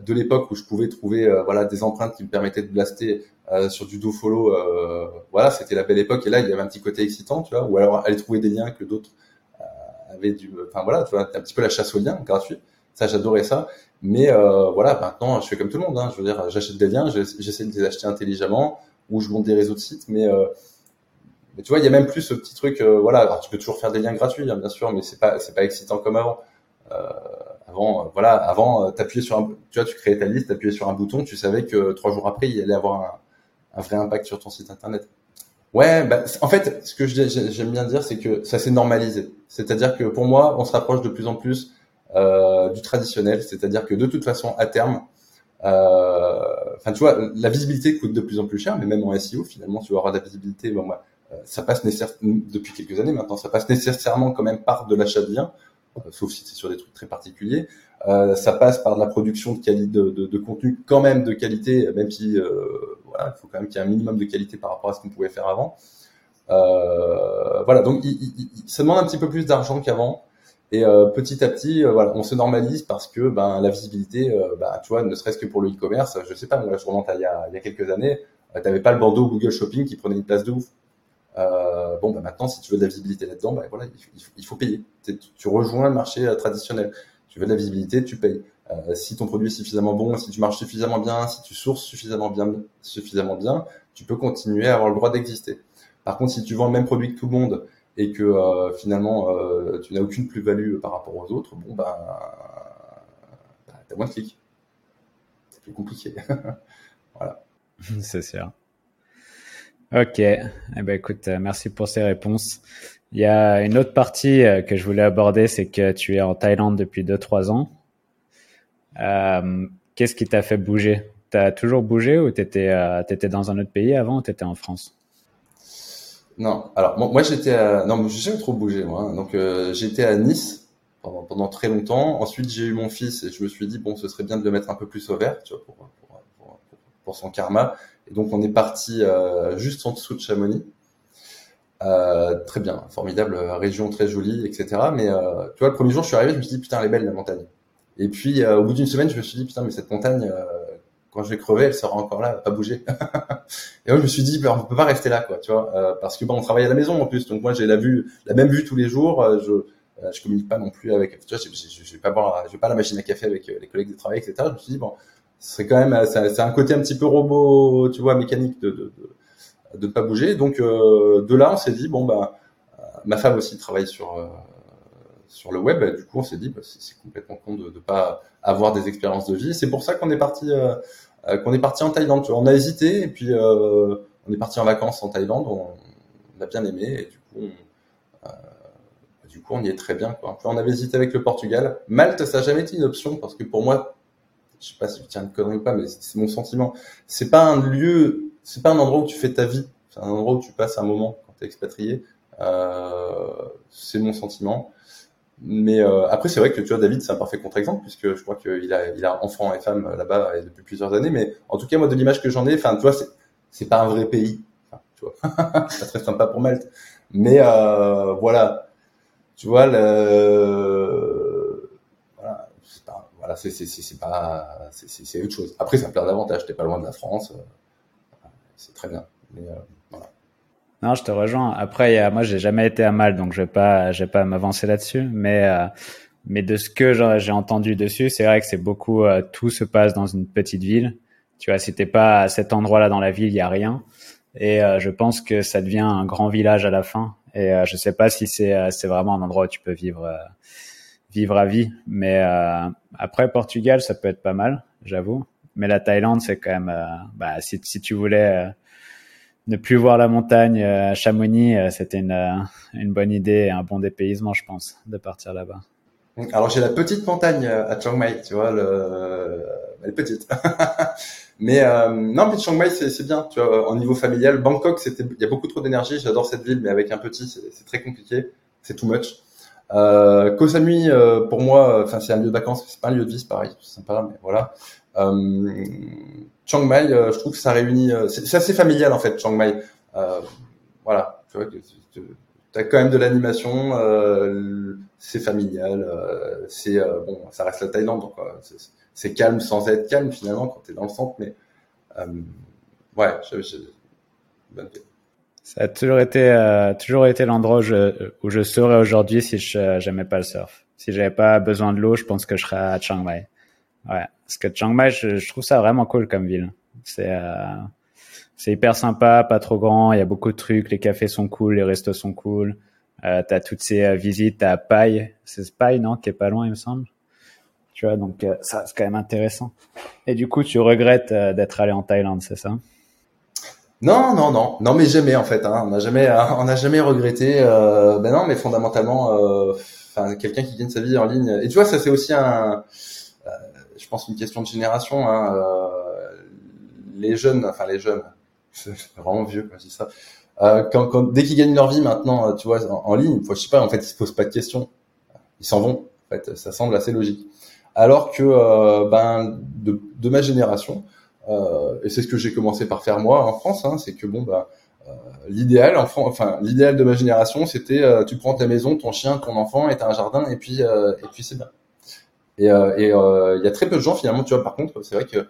de l'époque où je pouvais trouver euh, voilà des empreintes qui me permettaient de blaster sur du do follow. voilà, c'était la belle époque et là il y avait un petit côté excitant, tu vois, ou alors aller trouver des liens que d'autres avaient du, enfin voilà, tu vois, un petit peu la chasse aux liens gratuit. Ça j'adorais ça. Mais voilà, maintenant je fais comme tout le monde. Hein, je veux dire, j'achète des liens, j'essaie de les acheter intelligemment ou je monte des réseaux de sites, mais mais tu vois, il y a même plus ce petit truc. Euh, voilà, alors tu peux toujours faire des liens gratuits, hein, bien sûr, mais c'est pas c'est pas excitant comme avant. Euh, avant, euh, voilà, avant, euh, t'appuyais sur un, tu vois, tu créais ta liste, t'appuyais sur un bouton, tu savais que trois jours après, il allait avoir un, un vrai impact sur ton site internet. Ouais, bah, en fait, ce que j'aime bien dire, c'est que ça s'est normalisé. C'est-à-dire que pour moi, on se rapproche de plus en plus euh, du traditionnel. C'est-à-dire que de toute façon, à terme, enfin, tu vois, la visibilité coûte de plus en plus cher, mais même en SEO, finalement, tu auras de la visibilité. Bon, bah, euh, ça passe nécessairement, depuis quelques années maintenant, ça passe nécessairement quand même par de l'achat de biens, euh, sauf si c'est sur des trucs très particuliers. Euh, ça passe par de la production de, contenu quand même de qualité, même si euh, voilà, il faut quand même qu'il y ait un minimum de qualité par rapport à ce qu'on pouvait faire avant. Euh, voilà, donc il, il, ça demande un petit peu plus d'argent qu'avant. Et euh, petit à petit, voilà, on se normalise parce que ben la visibilité, ben, tu vois, ne serait-ce que pour le e-commerce, je sais pas, moi je remonte il y a, il y a quelques années, tu n'avais pas le bandeau Google Shopping qui prenait une place de ouf. Euh, bon, bah maintenant, si tu veux de la visibilité là-dedans, bah, voilà, il, faut, payer. Tu, rejoins le marché euh, traditionnel. Tu veux de la visibilité, tu payes. Euh, si ton produit est suffisamment bon, si tu marches suffisamment bien, si tu sources suffisamment bien, suffisamment bien, tu peux continuer à avoir le droit d'exister. Par contre, si tu vends le même produit que tout le monde et que euh, finalement tu n'as aucune plus-value par rapport aux autres, bon bah, bah t'as moins de clics. C'est plus compliqué. [LAUGHS] voilà. C'est sûr. Ok, eh ben écoute, euh, merci pour ces réponses. Il y a une autre partie euh, que je voulais aborder, c'est que tu es en Thaïlande depuis 2-3 ans. Euh, Qu'est-ce qui t'a fait bouger? T'as toujours bougé ou euh, étais dans un autre pays avant ou t'étais en France? Non, alors moi, j'étais à... non, j'ai trop bougé moi. Hein. Donc j'étais à Nice pendant, très longtemps. Ensuite j'ai eu mon fils et je me suis dit bon, ce serait bien de le mettre un peu plus au vert, tu vois, pour son karma. Et donc on est parti euh, juste en dessous de Chamonix. très bien, formidable région, très jolie, etc. Mais tu vois, le premier jour, je suis arrivé, je me suis dit putain, elle est belle la montagne. Et puis au bout d'une semaine, je me suis dit putain, mais cette montagne, quand je vais crever, elle sera encore là, pas bouger. [LAUGHS] et moi, je me suis dit, ben, on peut pas rester là, quoi, tu vois, euh, parce que bon, on travaille à la maison en plus, donc moi, j'ai la vue, la même vue tous les jours. Euh, je euh, je communique pas non plus avec, tu vois, je, vais pas boire, je vais pas la machine à café avec les collègues de travail, etc. Je me suis dit bon, ce serait quand même, c'est un côté un petit peu robot, tu vois, mécanique de de, de, de pas bouger. Donc de là, on s'est dit bon bah, ma femme aussi travaille sur sur le web. du coup, on s'est dit, bah, c'est complètement con de ne pas avoir des expériences de vie. C'est pour ça qu'on est parti euh, euh, qu'on est parti en Thaïlande. On a hésité et puis euh, on est parti en vacances en Thaïlande. On, a bien aimé et du coup, on, du coup, on y est très bien. Quoi. On avait hésité avec le Portugal. Malte, ça n'a jamais été une option parce que pour moi, je sais pas si je tiens une connerie ou pas, mais c'est mon sentiment. C'est pas un lieu, c'est pas un endroit où tu fais ta vie. C'est un endroit où tu passes un moment quand tu es expatrié. Euh, c'est mon sentiment. Mais euh, après, c'est vrai que tu vois, David, c'est un parfait contre-exemple puisque je crois qu'il a, il a enfant et femme là-bas depuis plusieurs années. Mais en tout cas, moi, de l'image que j'en ai, enfin, tu vois, c'est, pas un vrai pays. Tu vois, [LAUGHS] c'est très sympa pour Malte. Mais euh, voilà, tu vois, le, voilà, c'est, c'est, pas, c'est, autre chose. Après, ça a plein d'avantages. T'es pas loin de la France, euh, c'est très bien. Mais, euh, non, je te rejoins. Après, a, moi, j'ai jamais été à Mal, donc je vais pas, je vais pas m'avancer là-dessus. Mais, euh, mais de ce que j'ai entendu dessus, c'est vrai que c'est beaucoup. Euh, tout se passe dans une petite ville. Tu vois, si t'es pas à cet endroit-là dans la ville, il y a rien. Et euh, je pense que ça devient un grand village à la fin. Et je sais pas si c'est, c'est vraiment un endroit où tu peux vivre, vivre à vie. Mais après, Portugal, ça peut être pas mal, j'avoue. Mais la Thaïlande, c'est quand même, bah, si, si tu voulais ne plus voir la montagne euh, Chamonix, euh, c'était une, euh, une bonne idée et un bon dépaysement, je pense, de partir là-bas. Alors j'ai la petite montagne à Chiang Mai, tu vois, le... elle est petite. [LAUGHS] mais euh, non, mais Chiang Mai c'est bien, tu vois, en niveau familial. Bangkok, c'était, il y a beaucoup trop d'énergie. J'adore cette ville, mais avec un petit, c'est très compliqué, c'est too much. Euh, Koh Samui, pour moi, enfin c'est un lieu de vacances, c'est pas un lieu de vie, c'est pareil, c'est sympa, mais voilà. Euh, Chiang Mai, euh, je trouve que ça réunit, euh, c'est assez familial en fait, Chiang Mai. voilà, tu vois, t'as quand même de l'animation, c'est familial, c'est bon, ça reste la Thaïlande, donc c'est calme sans être calme finalement quand t'es dans le centre, mais ouais, Ça a toujours été, toujours été l'endroit où je, où je serais aujourd'hui si je n'aimais pas le surf. Si j'avais pas besoin de l'eau, je pense que je serais à Chiang Mai. Ouais, parce que Chiang Mai, je, trouve ça vraiment cool comme ville. C'est euh, c'est hyper sympa, pas trop grand, il y a beaucoup de trucs, les cafés sont cool, les restos sont cool. Euh, t'as toutes ces euh, visites à Pai, c'est Pai non, qui est pas loin il me semble. Tu vois, donc euh, ça c'est quand même intéressant. Et du coup, tu regrettes euh, d'être allé en Thaïlande, c'est ça? Non, non, non, non, mais jamais en fait. Hein. On n'a jamais, [LAUGHS] on n'a jamais regretté. ben non, mais fondamentalement, enfin quelqu'un qui gagne sa vie en ligne. Et tu vois, ça c'est aussi un je pense une question de génération. Hein, euh, les jeunes, enfin les jeunes, [LAUGHS] c'est vraiment vieux quand je dis ça. Euh, quand, quand, dès qu'ils gagnent leur vie maintenant, tu vois, en, ligne, je sais pas, en fait, ils se posent pas de questions. Ils s'en vont. En fait, ça semble assez logique. Alors que, euh, ben, de, de, ma génération, euh, et c'est ce que j'ai commencé par faire moi en France, hein, c'est que bon, bah, euh, l'idéal, enfin, l'idéal de ma génération, c'était, euh, tu prends ta maison, ton chien, ton enfant, et t'as un jardin, et puis, et puis c'est bien. Et euh, euh, il y a très peu de gens finalement, tu vois. Par contre, c'est vrai que euh,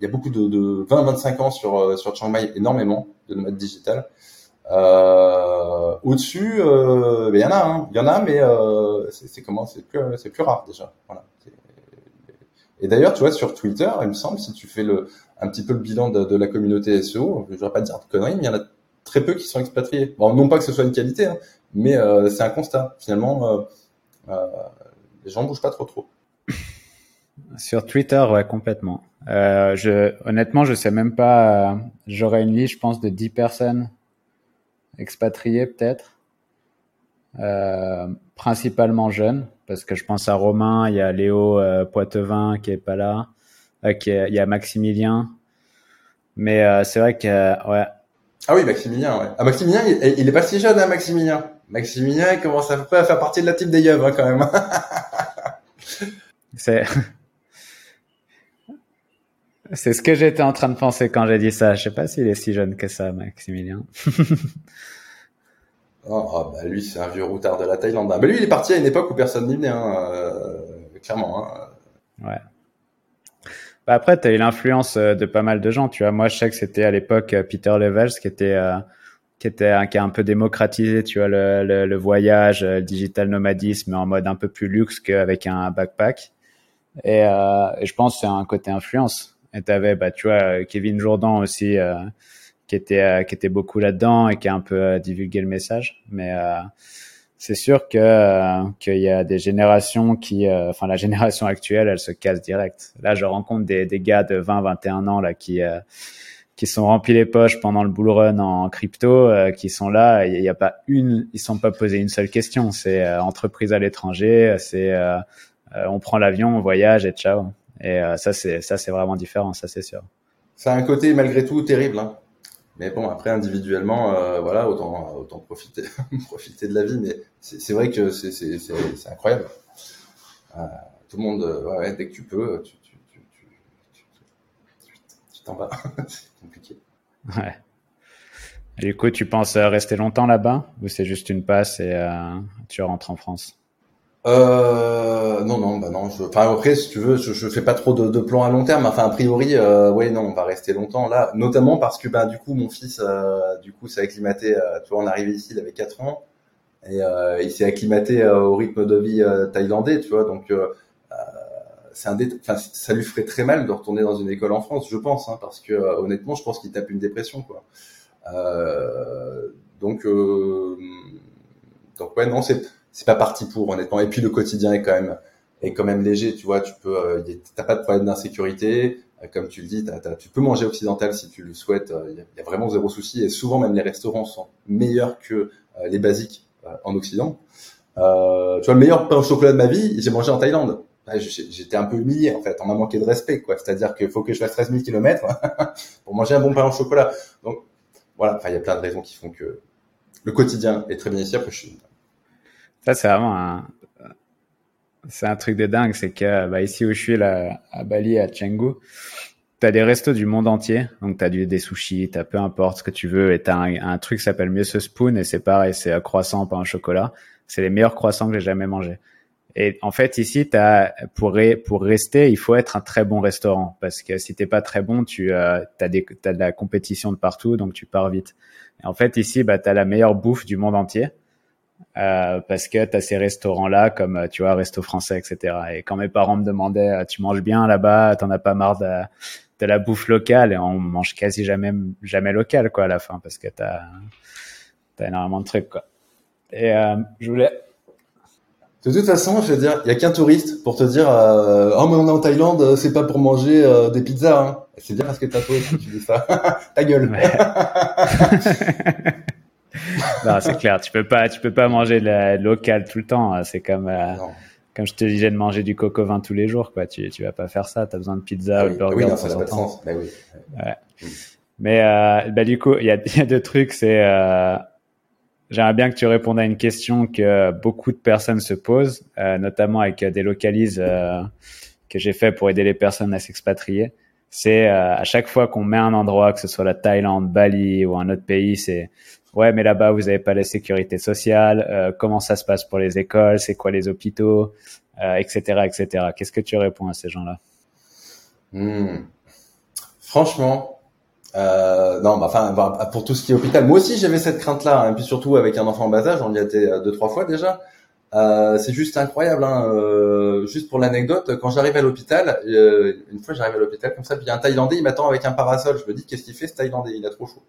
il y a beaucoup de, de 20-25 ans sur sur Chiang Mai, énormément de nomades digital. Euh, Au-dessus, il ben, y en a, hein. il y en a, mais euh, c'est comment, c'est plus, c'est plus rare déjà. Voilà. Et d'ailleurs, tu vois, sur Twitter, il me semble, si tu fais le, un petit peu le bilan de, la communauté SEO, je ne vais pas dire de conneries, mais il y en a très peu qui sont expatriés. Bon, non pas que ce soit une qualité, hein, mais euh, c'est un constat. Finalement, euh, les gens bougent pas trop trop. [LAUGHS] Sur Twitter, ouais, complètement. Euh, je, honnêtement, je sais même pas. Euh, J'aurais une liste, je pense, de 10 personnes expatriées, peut-être. Euh, principalement jeunes, parce que je pense à Romain, il y a Léo euh, Poitevin qui est pas là, euh, qui est, il y a Maximilien. Mais euh, c'est vrai que, ouais. Ah oui, Maximilien, ouais. Ah, Maximilien, il, il est pas si jeune, hein, Maximilien. Maximilien, il commence à faire partie de la type des yeux, hein, quand même. [LAUGHS] C'est. [LAUGHS] C'est ce que j'étais en train de penser quand j'ai dit ça. Je sais pas s'il est si jeune que ça, Maximilien. [LAUGHS] Oh, oh, bah lui, c'est un vieux routard de la Thaïlande. Mais lui, il est parti à une époque où personne n'y venait, hein, euh, clairement. Hein. Ouais. Bah après, tu as eu l'influence euh, de pas mal de gens. Tu vois, moi, je sais que c'était à l'époque euh, Peter Levels qui était qui était qui a un peu démocratisé, tu vois, le, voyage, le digital nomadisme, en mode un peu plus luxe qu'avec un backpack. Et, et je pense que c'est un côté influence. Et t'avais, bah, tu vois, Kevin Jourdan aussi qui était euh, qui était beaucoup là-dedans et qui a un peu euh, divulgué le message. Mais euh, c'est sûr que qu'il y a des générations qui, enfin la génération actuelle, elle se casse direct. Là, je rencontre des, gars de 20, 21 ans là qui qui sont remplis les poches pendant le bull run en crypto, qui sont là. Il n'y a pas une, ils sont pas posés une seule question. C'est entreprise à l'étranger, c'est on prend l'avion, on voyage et ciao. Et ça c'est ça c'est vraiment différent, ça c'est sûr. Ça a un côté malgré tout terrible. Hein. Mais bon, après individuellement, euh, voilà, autant autant profiter [LAUGHS] profiter de la vie. Mais c'est vrai que c'est incroyable. Euh, tout le monde, euh, dès que tu peux, tu tu tu tu t'en vas. [LAUGHS] c'est compliqué. Ouais. Et du coup, tu penses rester longtemps là-bas ou c'est juste une passe et tu rentres en France? Euh, non, non, bah non. Je, enfin après, si tu veux, je, je fais pas trop de, de plans à long terme. Enfin, a priori, euh, ouais, non, on va rester longtemps là, notamment parce que bah du coup, mon fils, euh, du coup, s'est acclimaté. Euh, tu vois, on est arrivé ici, il avait 4 ans et euh, il s'est acclimaté euh, au rythme de vie thaïlandais, tu vois. Donc, c'est un, enfin, ça lui ferait très mal de retourner dans une école en France, je pense, hein, parce que honnêtement, je pense qu'il tape une dépression, quoi. donc, donc ouais, non, c'est c'est pas parti pour honnêtement. Et puis le quotidien est quand même est quand même léger, tu vois. Tu peux, euh, t'as pas de problème d'insécurité, euh, comme tu le dis, tu peux manger occidental si tu le souhaites. Il euh, y, a vraiment zéro souci. Et souvent même les restaurants sont meilleurs que les basiques en Occident. tu vois, le meilleur pain au chocolat de ma vie, j'ai mangé en Thaïlande. J'étais un peu humilié en fait, on m'a manqué de respect quoi. C'est-à-dire qu'il faut que je fasse 13 000 km pour manger un bon pain au chocolat. Donc voilà, il y a plein de raisons qui font que le quotidien est très bien ici. Après, je suis ça, c'est vraiment un, c'est un truc de dingue. C'est que, bah, ici où je suis, là, à Bali, à Canggu, t'as des restos du monde entier. Donc, t'as du, des sushis, t'as peu importe ce que tu veux. Et t'as un, un truc qui s'appelle Mieux Spoon et c'est pareil, c'est un croissant, pas un chocolat. C'est les meilleurs croissants que j'ai jamais mangés. Et en fait, ici, t'as, pour, pour rester, il faut être un très bon restaurant. Parce que si t'es pas très bon, tu euh, as, des, t'as de la compétition de partout, donc tu pars vite. Et en fait, ici, bah, t'as la meilleure bouffe du monde entier. Euh, parce que tu as ces restaurants-là, comme euh, tu vois, resto français, etc. Et quand mes parents me demandaient, euh, tu manges bien là-bas, t'en as pas marre de, de, la bouffe locale, et on mange quasi jamais, jamais local, quoi, à la fin, parce que t'as as énormément de trucs, quoi. Et euh, je voulais... De toute façon, je veux dire, il y a qu'un touriste pour te dire, euh, oh mais on est en Thaïlande, c'est pas pour manger des pizzas. Hein. C'est bien parce que t'as touriste tu dis ça. [LAUGHS] Ta gueule. [LAUGHS] [LAUGHS] non, c'est clair. Tu peux pas, tu peux pas manger de la local tout le temps. C'est comme, euh, comme je te disais de manger du coco vin tous les jours, quoi. Tu, tu vas pas faire ça. T'as besoin de pizza ah ou de burger. Oui, non, ça n'a pas de sens. Bah, oui. Ouais. Mais euh, bah, du coup, il y a, [LAUGHS] y a, deux trucs. C'est euh, j'aimerais bien que tu répondes à une question que beaucoup de personnes se posent, notamment avec des localises que j'ai fait pour aider les personnes à s'expatrier. C'est à chaque fois qu'on met un endroit, que ce soit la Thaïlande, Bali ou un autre pays, c'est ouais, mais là-bas, vous n'avez pas la sécurité sociale, euh, comment ça se passe pour les écoles, c'est quoi les hôpitaux, euh, etc., etc. Qu'est-ce que tu réponds à ces gens-là? Hmm. Franchement, euh, non, bah, enfin, bah, pour tout ce qui est hôpital, moi aussi j'avais cette crainte-là, hein, et puis surtout avec un enfant en bas âge, on y été deux trois fois déjà. C'est juste incroyable. Hein. Juste pour l'anecdote, quand j'arrive à l'hôpital, une fois j'arrive à l'hôpital comme ça, puis il y a un Thaïlandais, il m'attend avec un parasol. Je me dis qu'est-ce qu'il fait ce Thaïlandais? Il a trop chaud.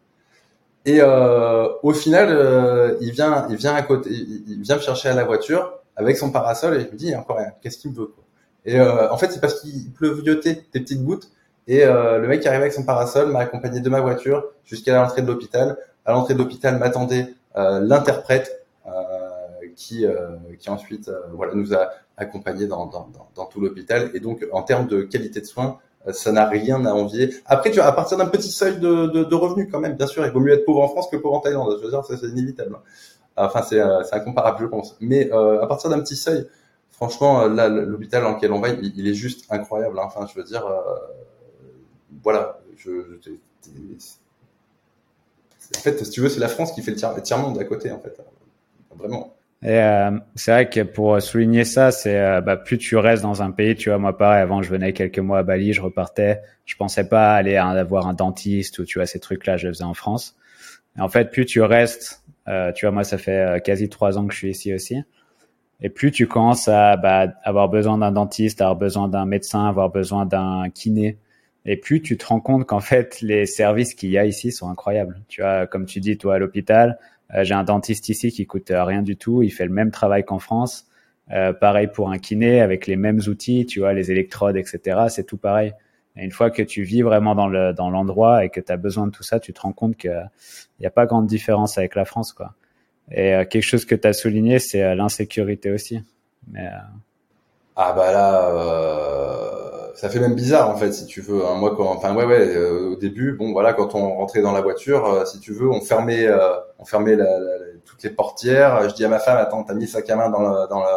Et euh, au final, euh, il vient, il vient à côté, il, vient me chercher à la voiture avec son parasol et je me dis, encore rien, qu'est-ce qu'il me veut quoi? Et euh, en fait, c'est parce qu'il pleuviotait des petites gouttes et euh, le mec qui arrivait avec son parasol m'a accompagné de ma voiture jusqu'à l'entrée de l'hôpital. À l'entrée de l'hôpital m'attendait euh, l'interprète qui, qui ensuite voilà nous a accompagnés dans, dans, dans tout l'hôpital. Et donc, en termes de qualité de soins, ça n'a rien à envier. Après, tu vois, à partir d'un petit seuil de, revenus quand même, bien sûr, il vaut mieux être pauvre en France que pauvre en Thaïlande. Je veux dire, c'est inévitable. Enfin, c'est euh, incomparable, je pense. Mais euh, à partir d'un petit seuil, franchement, euh, là, l'hôpital dans lequel on va, il, est juste incroyable. Hein. Enfin, je veux dire, euh, voilà. En fait, si tu veux, c'est la France qui fait le tiers-monde à côté, en fait. vraiment. Et euh, c'est vrai que pour souligner ça, c'est euh, bah, plus tu restes dans un pays, tu vois, moi pareil, avant je venais quelques mois à Bali, je repartais, je pensais pas aller avoir un dentiste ou tu vois ces trucs-là, je les faisais en France. Et en fait, plus tu restes, euh, tu vois, moi ça fait quasi trois ans que je suis ici aussi, et plus tu commences à bah, avoir besoin d'un dentiste, avoir besoin d'un médecin, avoir besoin d'un kiné, et plus tu te rends compte qu'en fait les services qu'il y a ici sont incroyables. Tu vois, comme tu dis, toi à l'hôpital euh, j'ai un dentiste ici qui coûte euh, rien du tout. Il fait le même travail qu'en France. Euh, pareil pour un kiné avec les mêmes outils, tu vois, les électrodes, etc. C'est tout pareil. Et une fois que tu vis vraiment dans le dans l'endroit et que tu as besoin de tout ça, tu te rends compte qu'il n'y a pas grande différence avec la France, quoi. Et quelque chose que tu as souligné, c'est l'insécurité aussi. Mais, Ah bah là, ça fait même bizarre en fait si tu veux. Hein. Moi quand, enfin ouais ouais, euh, au début, bon voilà, quand on rentrait dans la voiture, euh, si tu veux, on fermait, euh, on fermait la, toutes les portières. Je dis à ma femme, attends, t'as mis le sac à main dans le dans le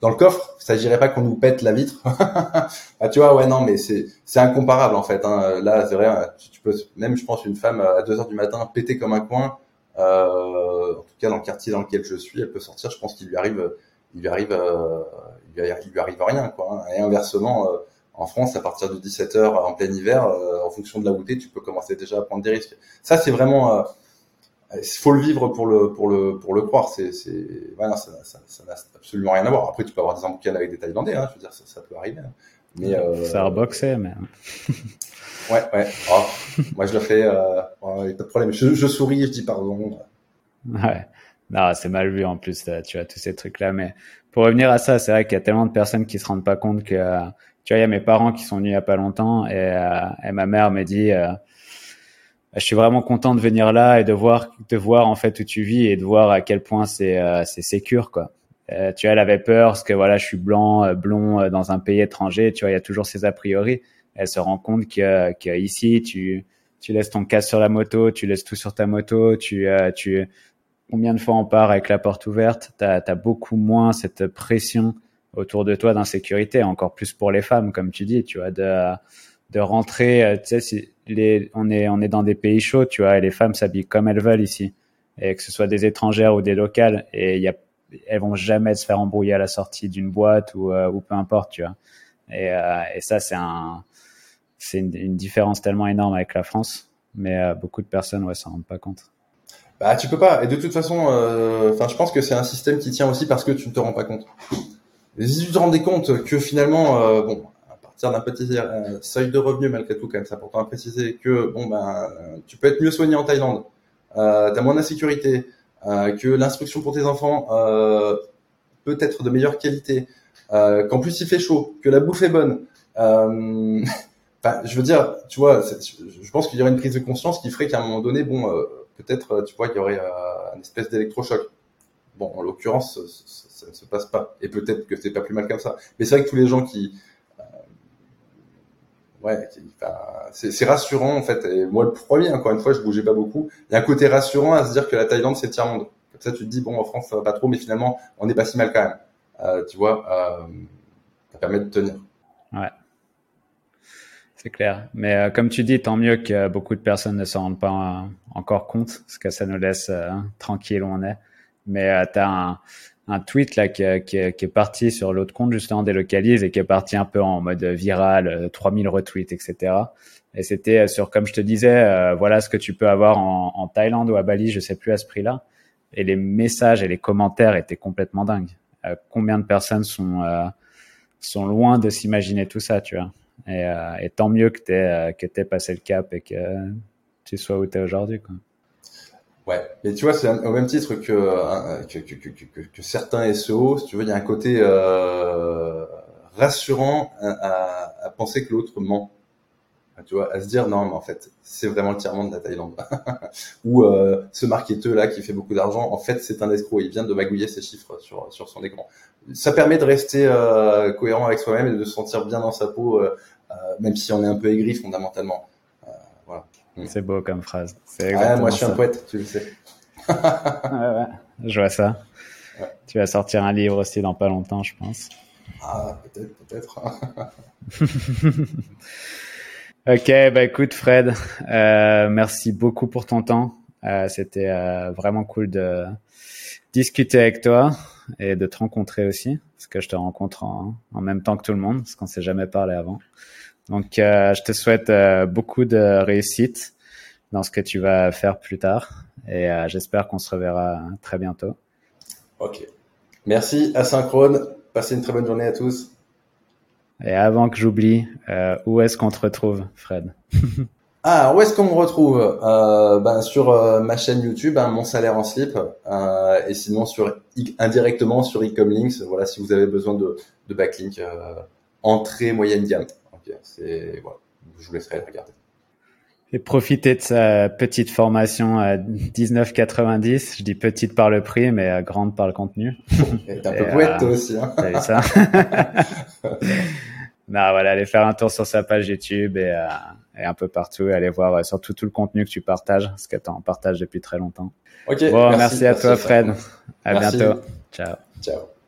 dans le coffre. Ça s'agirait pas qu'on nous pète la vitre. [LAUGHS] ah tu vois ouais non mais c'est c'est incomparable en fait. Hein. Là c'est vrai, tu, peux même je pense une femme à 2 heures du matin péter comme un coin. en tout cas dans le quartier dans lequel je suis, elle peut sortir. Je pense qu'il lui arrive, il lui arrive, il lui arrive, rien quoi. Hein. Et inversement en France, à partir de 17 h en plein hiver, euh, en fonction de la route, tu peux commencer déjà à prendre des risques. Ça, c'est vraiment, euh, il faut le vivre pour le pour le pour le croire. C'est c'est voilà, ça ça ça n'a absolument rien à voir. Après, tu peux avoir des emboucanes avec des Thaïlandais, hein, je veux dire, ça, ça peut arriver. Hein. Mais euh, ça a boxé, mais. [LAUGHS] ouais, ouais. Oh, moi, je le fais. Euh, pas de problème. Je, je souris, je dis pardon. Ouais. Non, c'est mal vu en plus, tu vois, tous ces trucs-là. Mais pour revenir à ça, c'est vrai qu'il y a tellement de personnes qui se rendent pas compte que tu vois, il y a mes parents qui sont venus il y a pas longtemps et, euh, et ma mère me dit, euh, je suis vraiment content de venir là et de voir, de voir en fait où tu vis et de voir à quel point c'est euh, c'est sécure quoi. Euh, tu vois, elle avait peur parce que voilà, je suis blanc, euh, blond dans un pays étranger. Tu vois, il y a toujours ces a priori. Elle se rend compte que, que ici, tu tu laisses ton casque sur la moto, tu laisses tout sur ta moto, tu tu combien de fois on part avec la porte ouverte, tu as, beaucoup moins cette pression autour de toi d'insécurité, encore plus pour les femmes, comme tu dis, tu vois, de, de rentrer, euh, tu sais, si les, on est, on est dans des pays chauds, tu vois, et les femmes s'habillent comme elles veulent ici. Et que ce soit des étrangères ou des locales, et y a, elles vont jamais se faire embrouiller à la sortie d'une boîte ou, euh, ou peu importe, tu vois. Et, euh, et ça, c'est un, c'est une, une, différence tellement énorme avec la France, mais beaucoup de personnes, ouais, s'en rendent pas compte. Bah, tu peux pas. Et de toute façon, enfin, je pense que c'est un système qui tient aussi parce que tu ne te rends pas compte. Si tu te rendais compte que finalement, euh, bon, à partir d'un petit euh, seuil de revenu malgré tout, quand même, c'est important à préciser que bon ben, tu peux être mieux soigné en Thaïlande, euh, t'as moins d'insécurité, euh, que l'instruction pour tes enfants euh, peut être de meilleure qualité, euh, qu'en plus il fait chaud, que la bouffe est bonne. [LAUGHS] Je veux dire, tu vois, je pense qu'il y aurait une prise de conscience qui ferait qu'à un moment donné, bon, peut-être, tu vois, il y aurait une espèce d'électrochoc. Bon, en l'occurrence, ça se passe pas. Et peut-être que c'est pas plus mal comme ça. Mais c'est vrai que tous les gens qui, euh, ouais, c'est rassurant en fait. Et moi le premier, encore une fois, je bougeais pas beaucoup. Il y a un côté rassurant à se dire que la Thaïlande c'est le tiers monde. Comme ça, tu te dis bon, en France pas trop, mais finalement on n'est pas si mal quand même. Euh, tu vois, euh, ça permet de tenir. Ouais. C'est clair. Mais euh, comme tu dis, tant mieux que beaucoup de personnes ne s'en rendent pas encore compte, parce que ça nous laisse tranquille où on est. Mais tu as un, un tweet là qui, qui, qui est parti sur l'autre compte justement délocalise et qui est parti un peu en mode viral, 3000 euh, retweets, etc. Et c'était euh, sur, comme je te disais, euh, voilà ce que tu peux avoir en, en, Thaïlande ou à Bali, je sais plus à ce prix-là. Et les messages et les commentaires étaient complètement dingues. combien de personnes sont sont loin de s'imaginer tout ça, tu vois. Et, et tant mieux que t'aies que t'aies passé le cap et que tu sois où t'es aujourd'hui, quoi. Ouais, mais tu vois, c'est au même titre que, euh, que, que, que, que, certains SEO, tu veux, il y a un côté euh, rassurant à, à, penser que l'autre ment. Tu vois, à se dire non, mais en fait, c'est vraiment le tiers-monde de la Thaïlande. [LAUGHS] Ou euh, ce marketeur là qui fait beaucoup d'argent, en fait, c'est un escroc. Il vient de magouiller ses chiffres sur sur son écran. Ça permet de rester euh, cohérent avec soi-même et de se sentir bien dans sa peau, euh, euh, même si on est un peu aigri fondamentalement. C'est beau comme phrase. Ouais, moi je suis un poète, tu le sais. [LAUGHS] ouais, ouais, je vois ça. Tu vas sortir un livre aussi dans pas longtemps, je pense. Ah, peut-être, peut-être. [LAUGHS] ok, bah écoute Fred, euh, merci beaucoup pour ton temps. C'était vraiment cool de discuter avec toi et de te rencontrer aussi, parce que je te rencontre en, en même temps que tout le monde, parce qu'on s'est jamais parlé avant. Donc, euh, je te souhaite euh, beaucoup de réussite dans ce que tu vas faire plus tard, et euh, j'espère qu'on se reverra très bientôt. Ok. Merci, asynchrone. Passez une très bonne journée à tous. Et avant que j'oublie, où est-ce qu'on te retrouve, Fred? [LAUGHS] Ah, où est-ce qu'on me retrouve? Euh, ben, Sur euh, ma chaîne YouTube, hein, Mon salaire en slip, euh, et sinon sur indirectement sur Ecomlinks. Voilà, si vous avez besoin de, de backlink, euh, entrée moyenne gamme. Okay, c'est voilà, je vous laisserai regarder. Et profitez de sa petite formation à 19,90. Je dis petite par le prix, mais grande par le contenu. [LAUGHS] T'es un peu poète toi aussi. Hein. T'as vu ça? [LAUGHS] Non, voilà, allez faire un tour sur sa page YouTube et et un peu partout et aller voir euh, surtout tout le contenu que tu partages, parce que tu en partages depuis très longtemps. Ok. Bon, merci, à toi, Fred. À bientôt. Ciao. Ciao.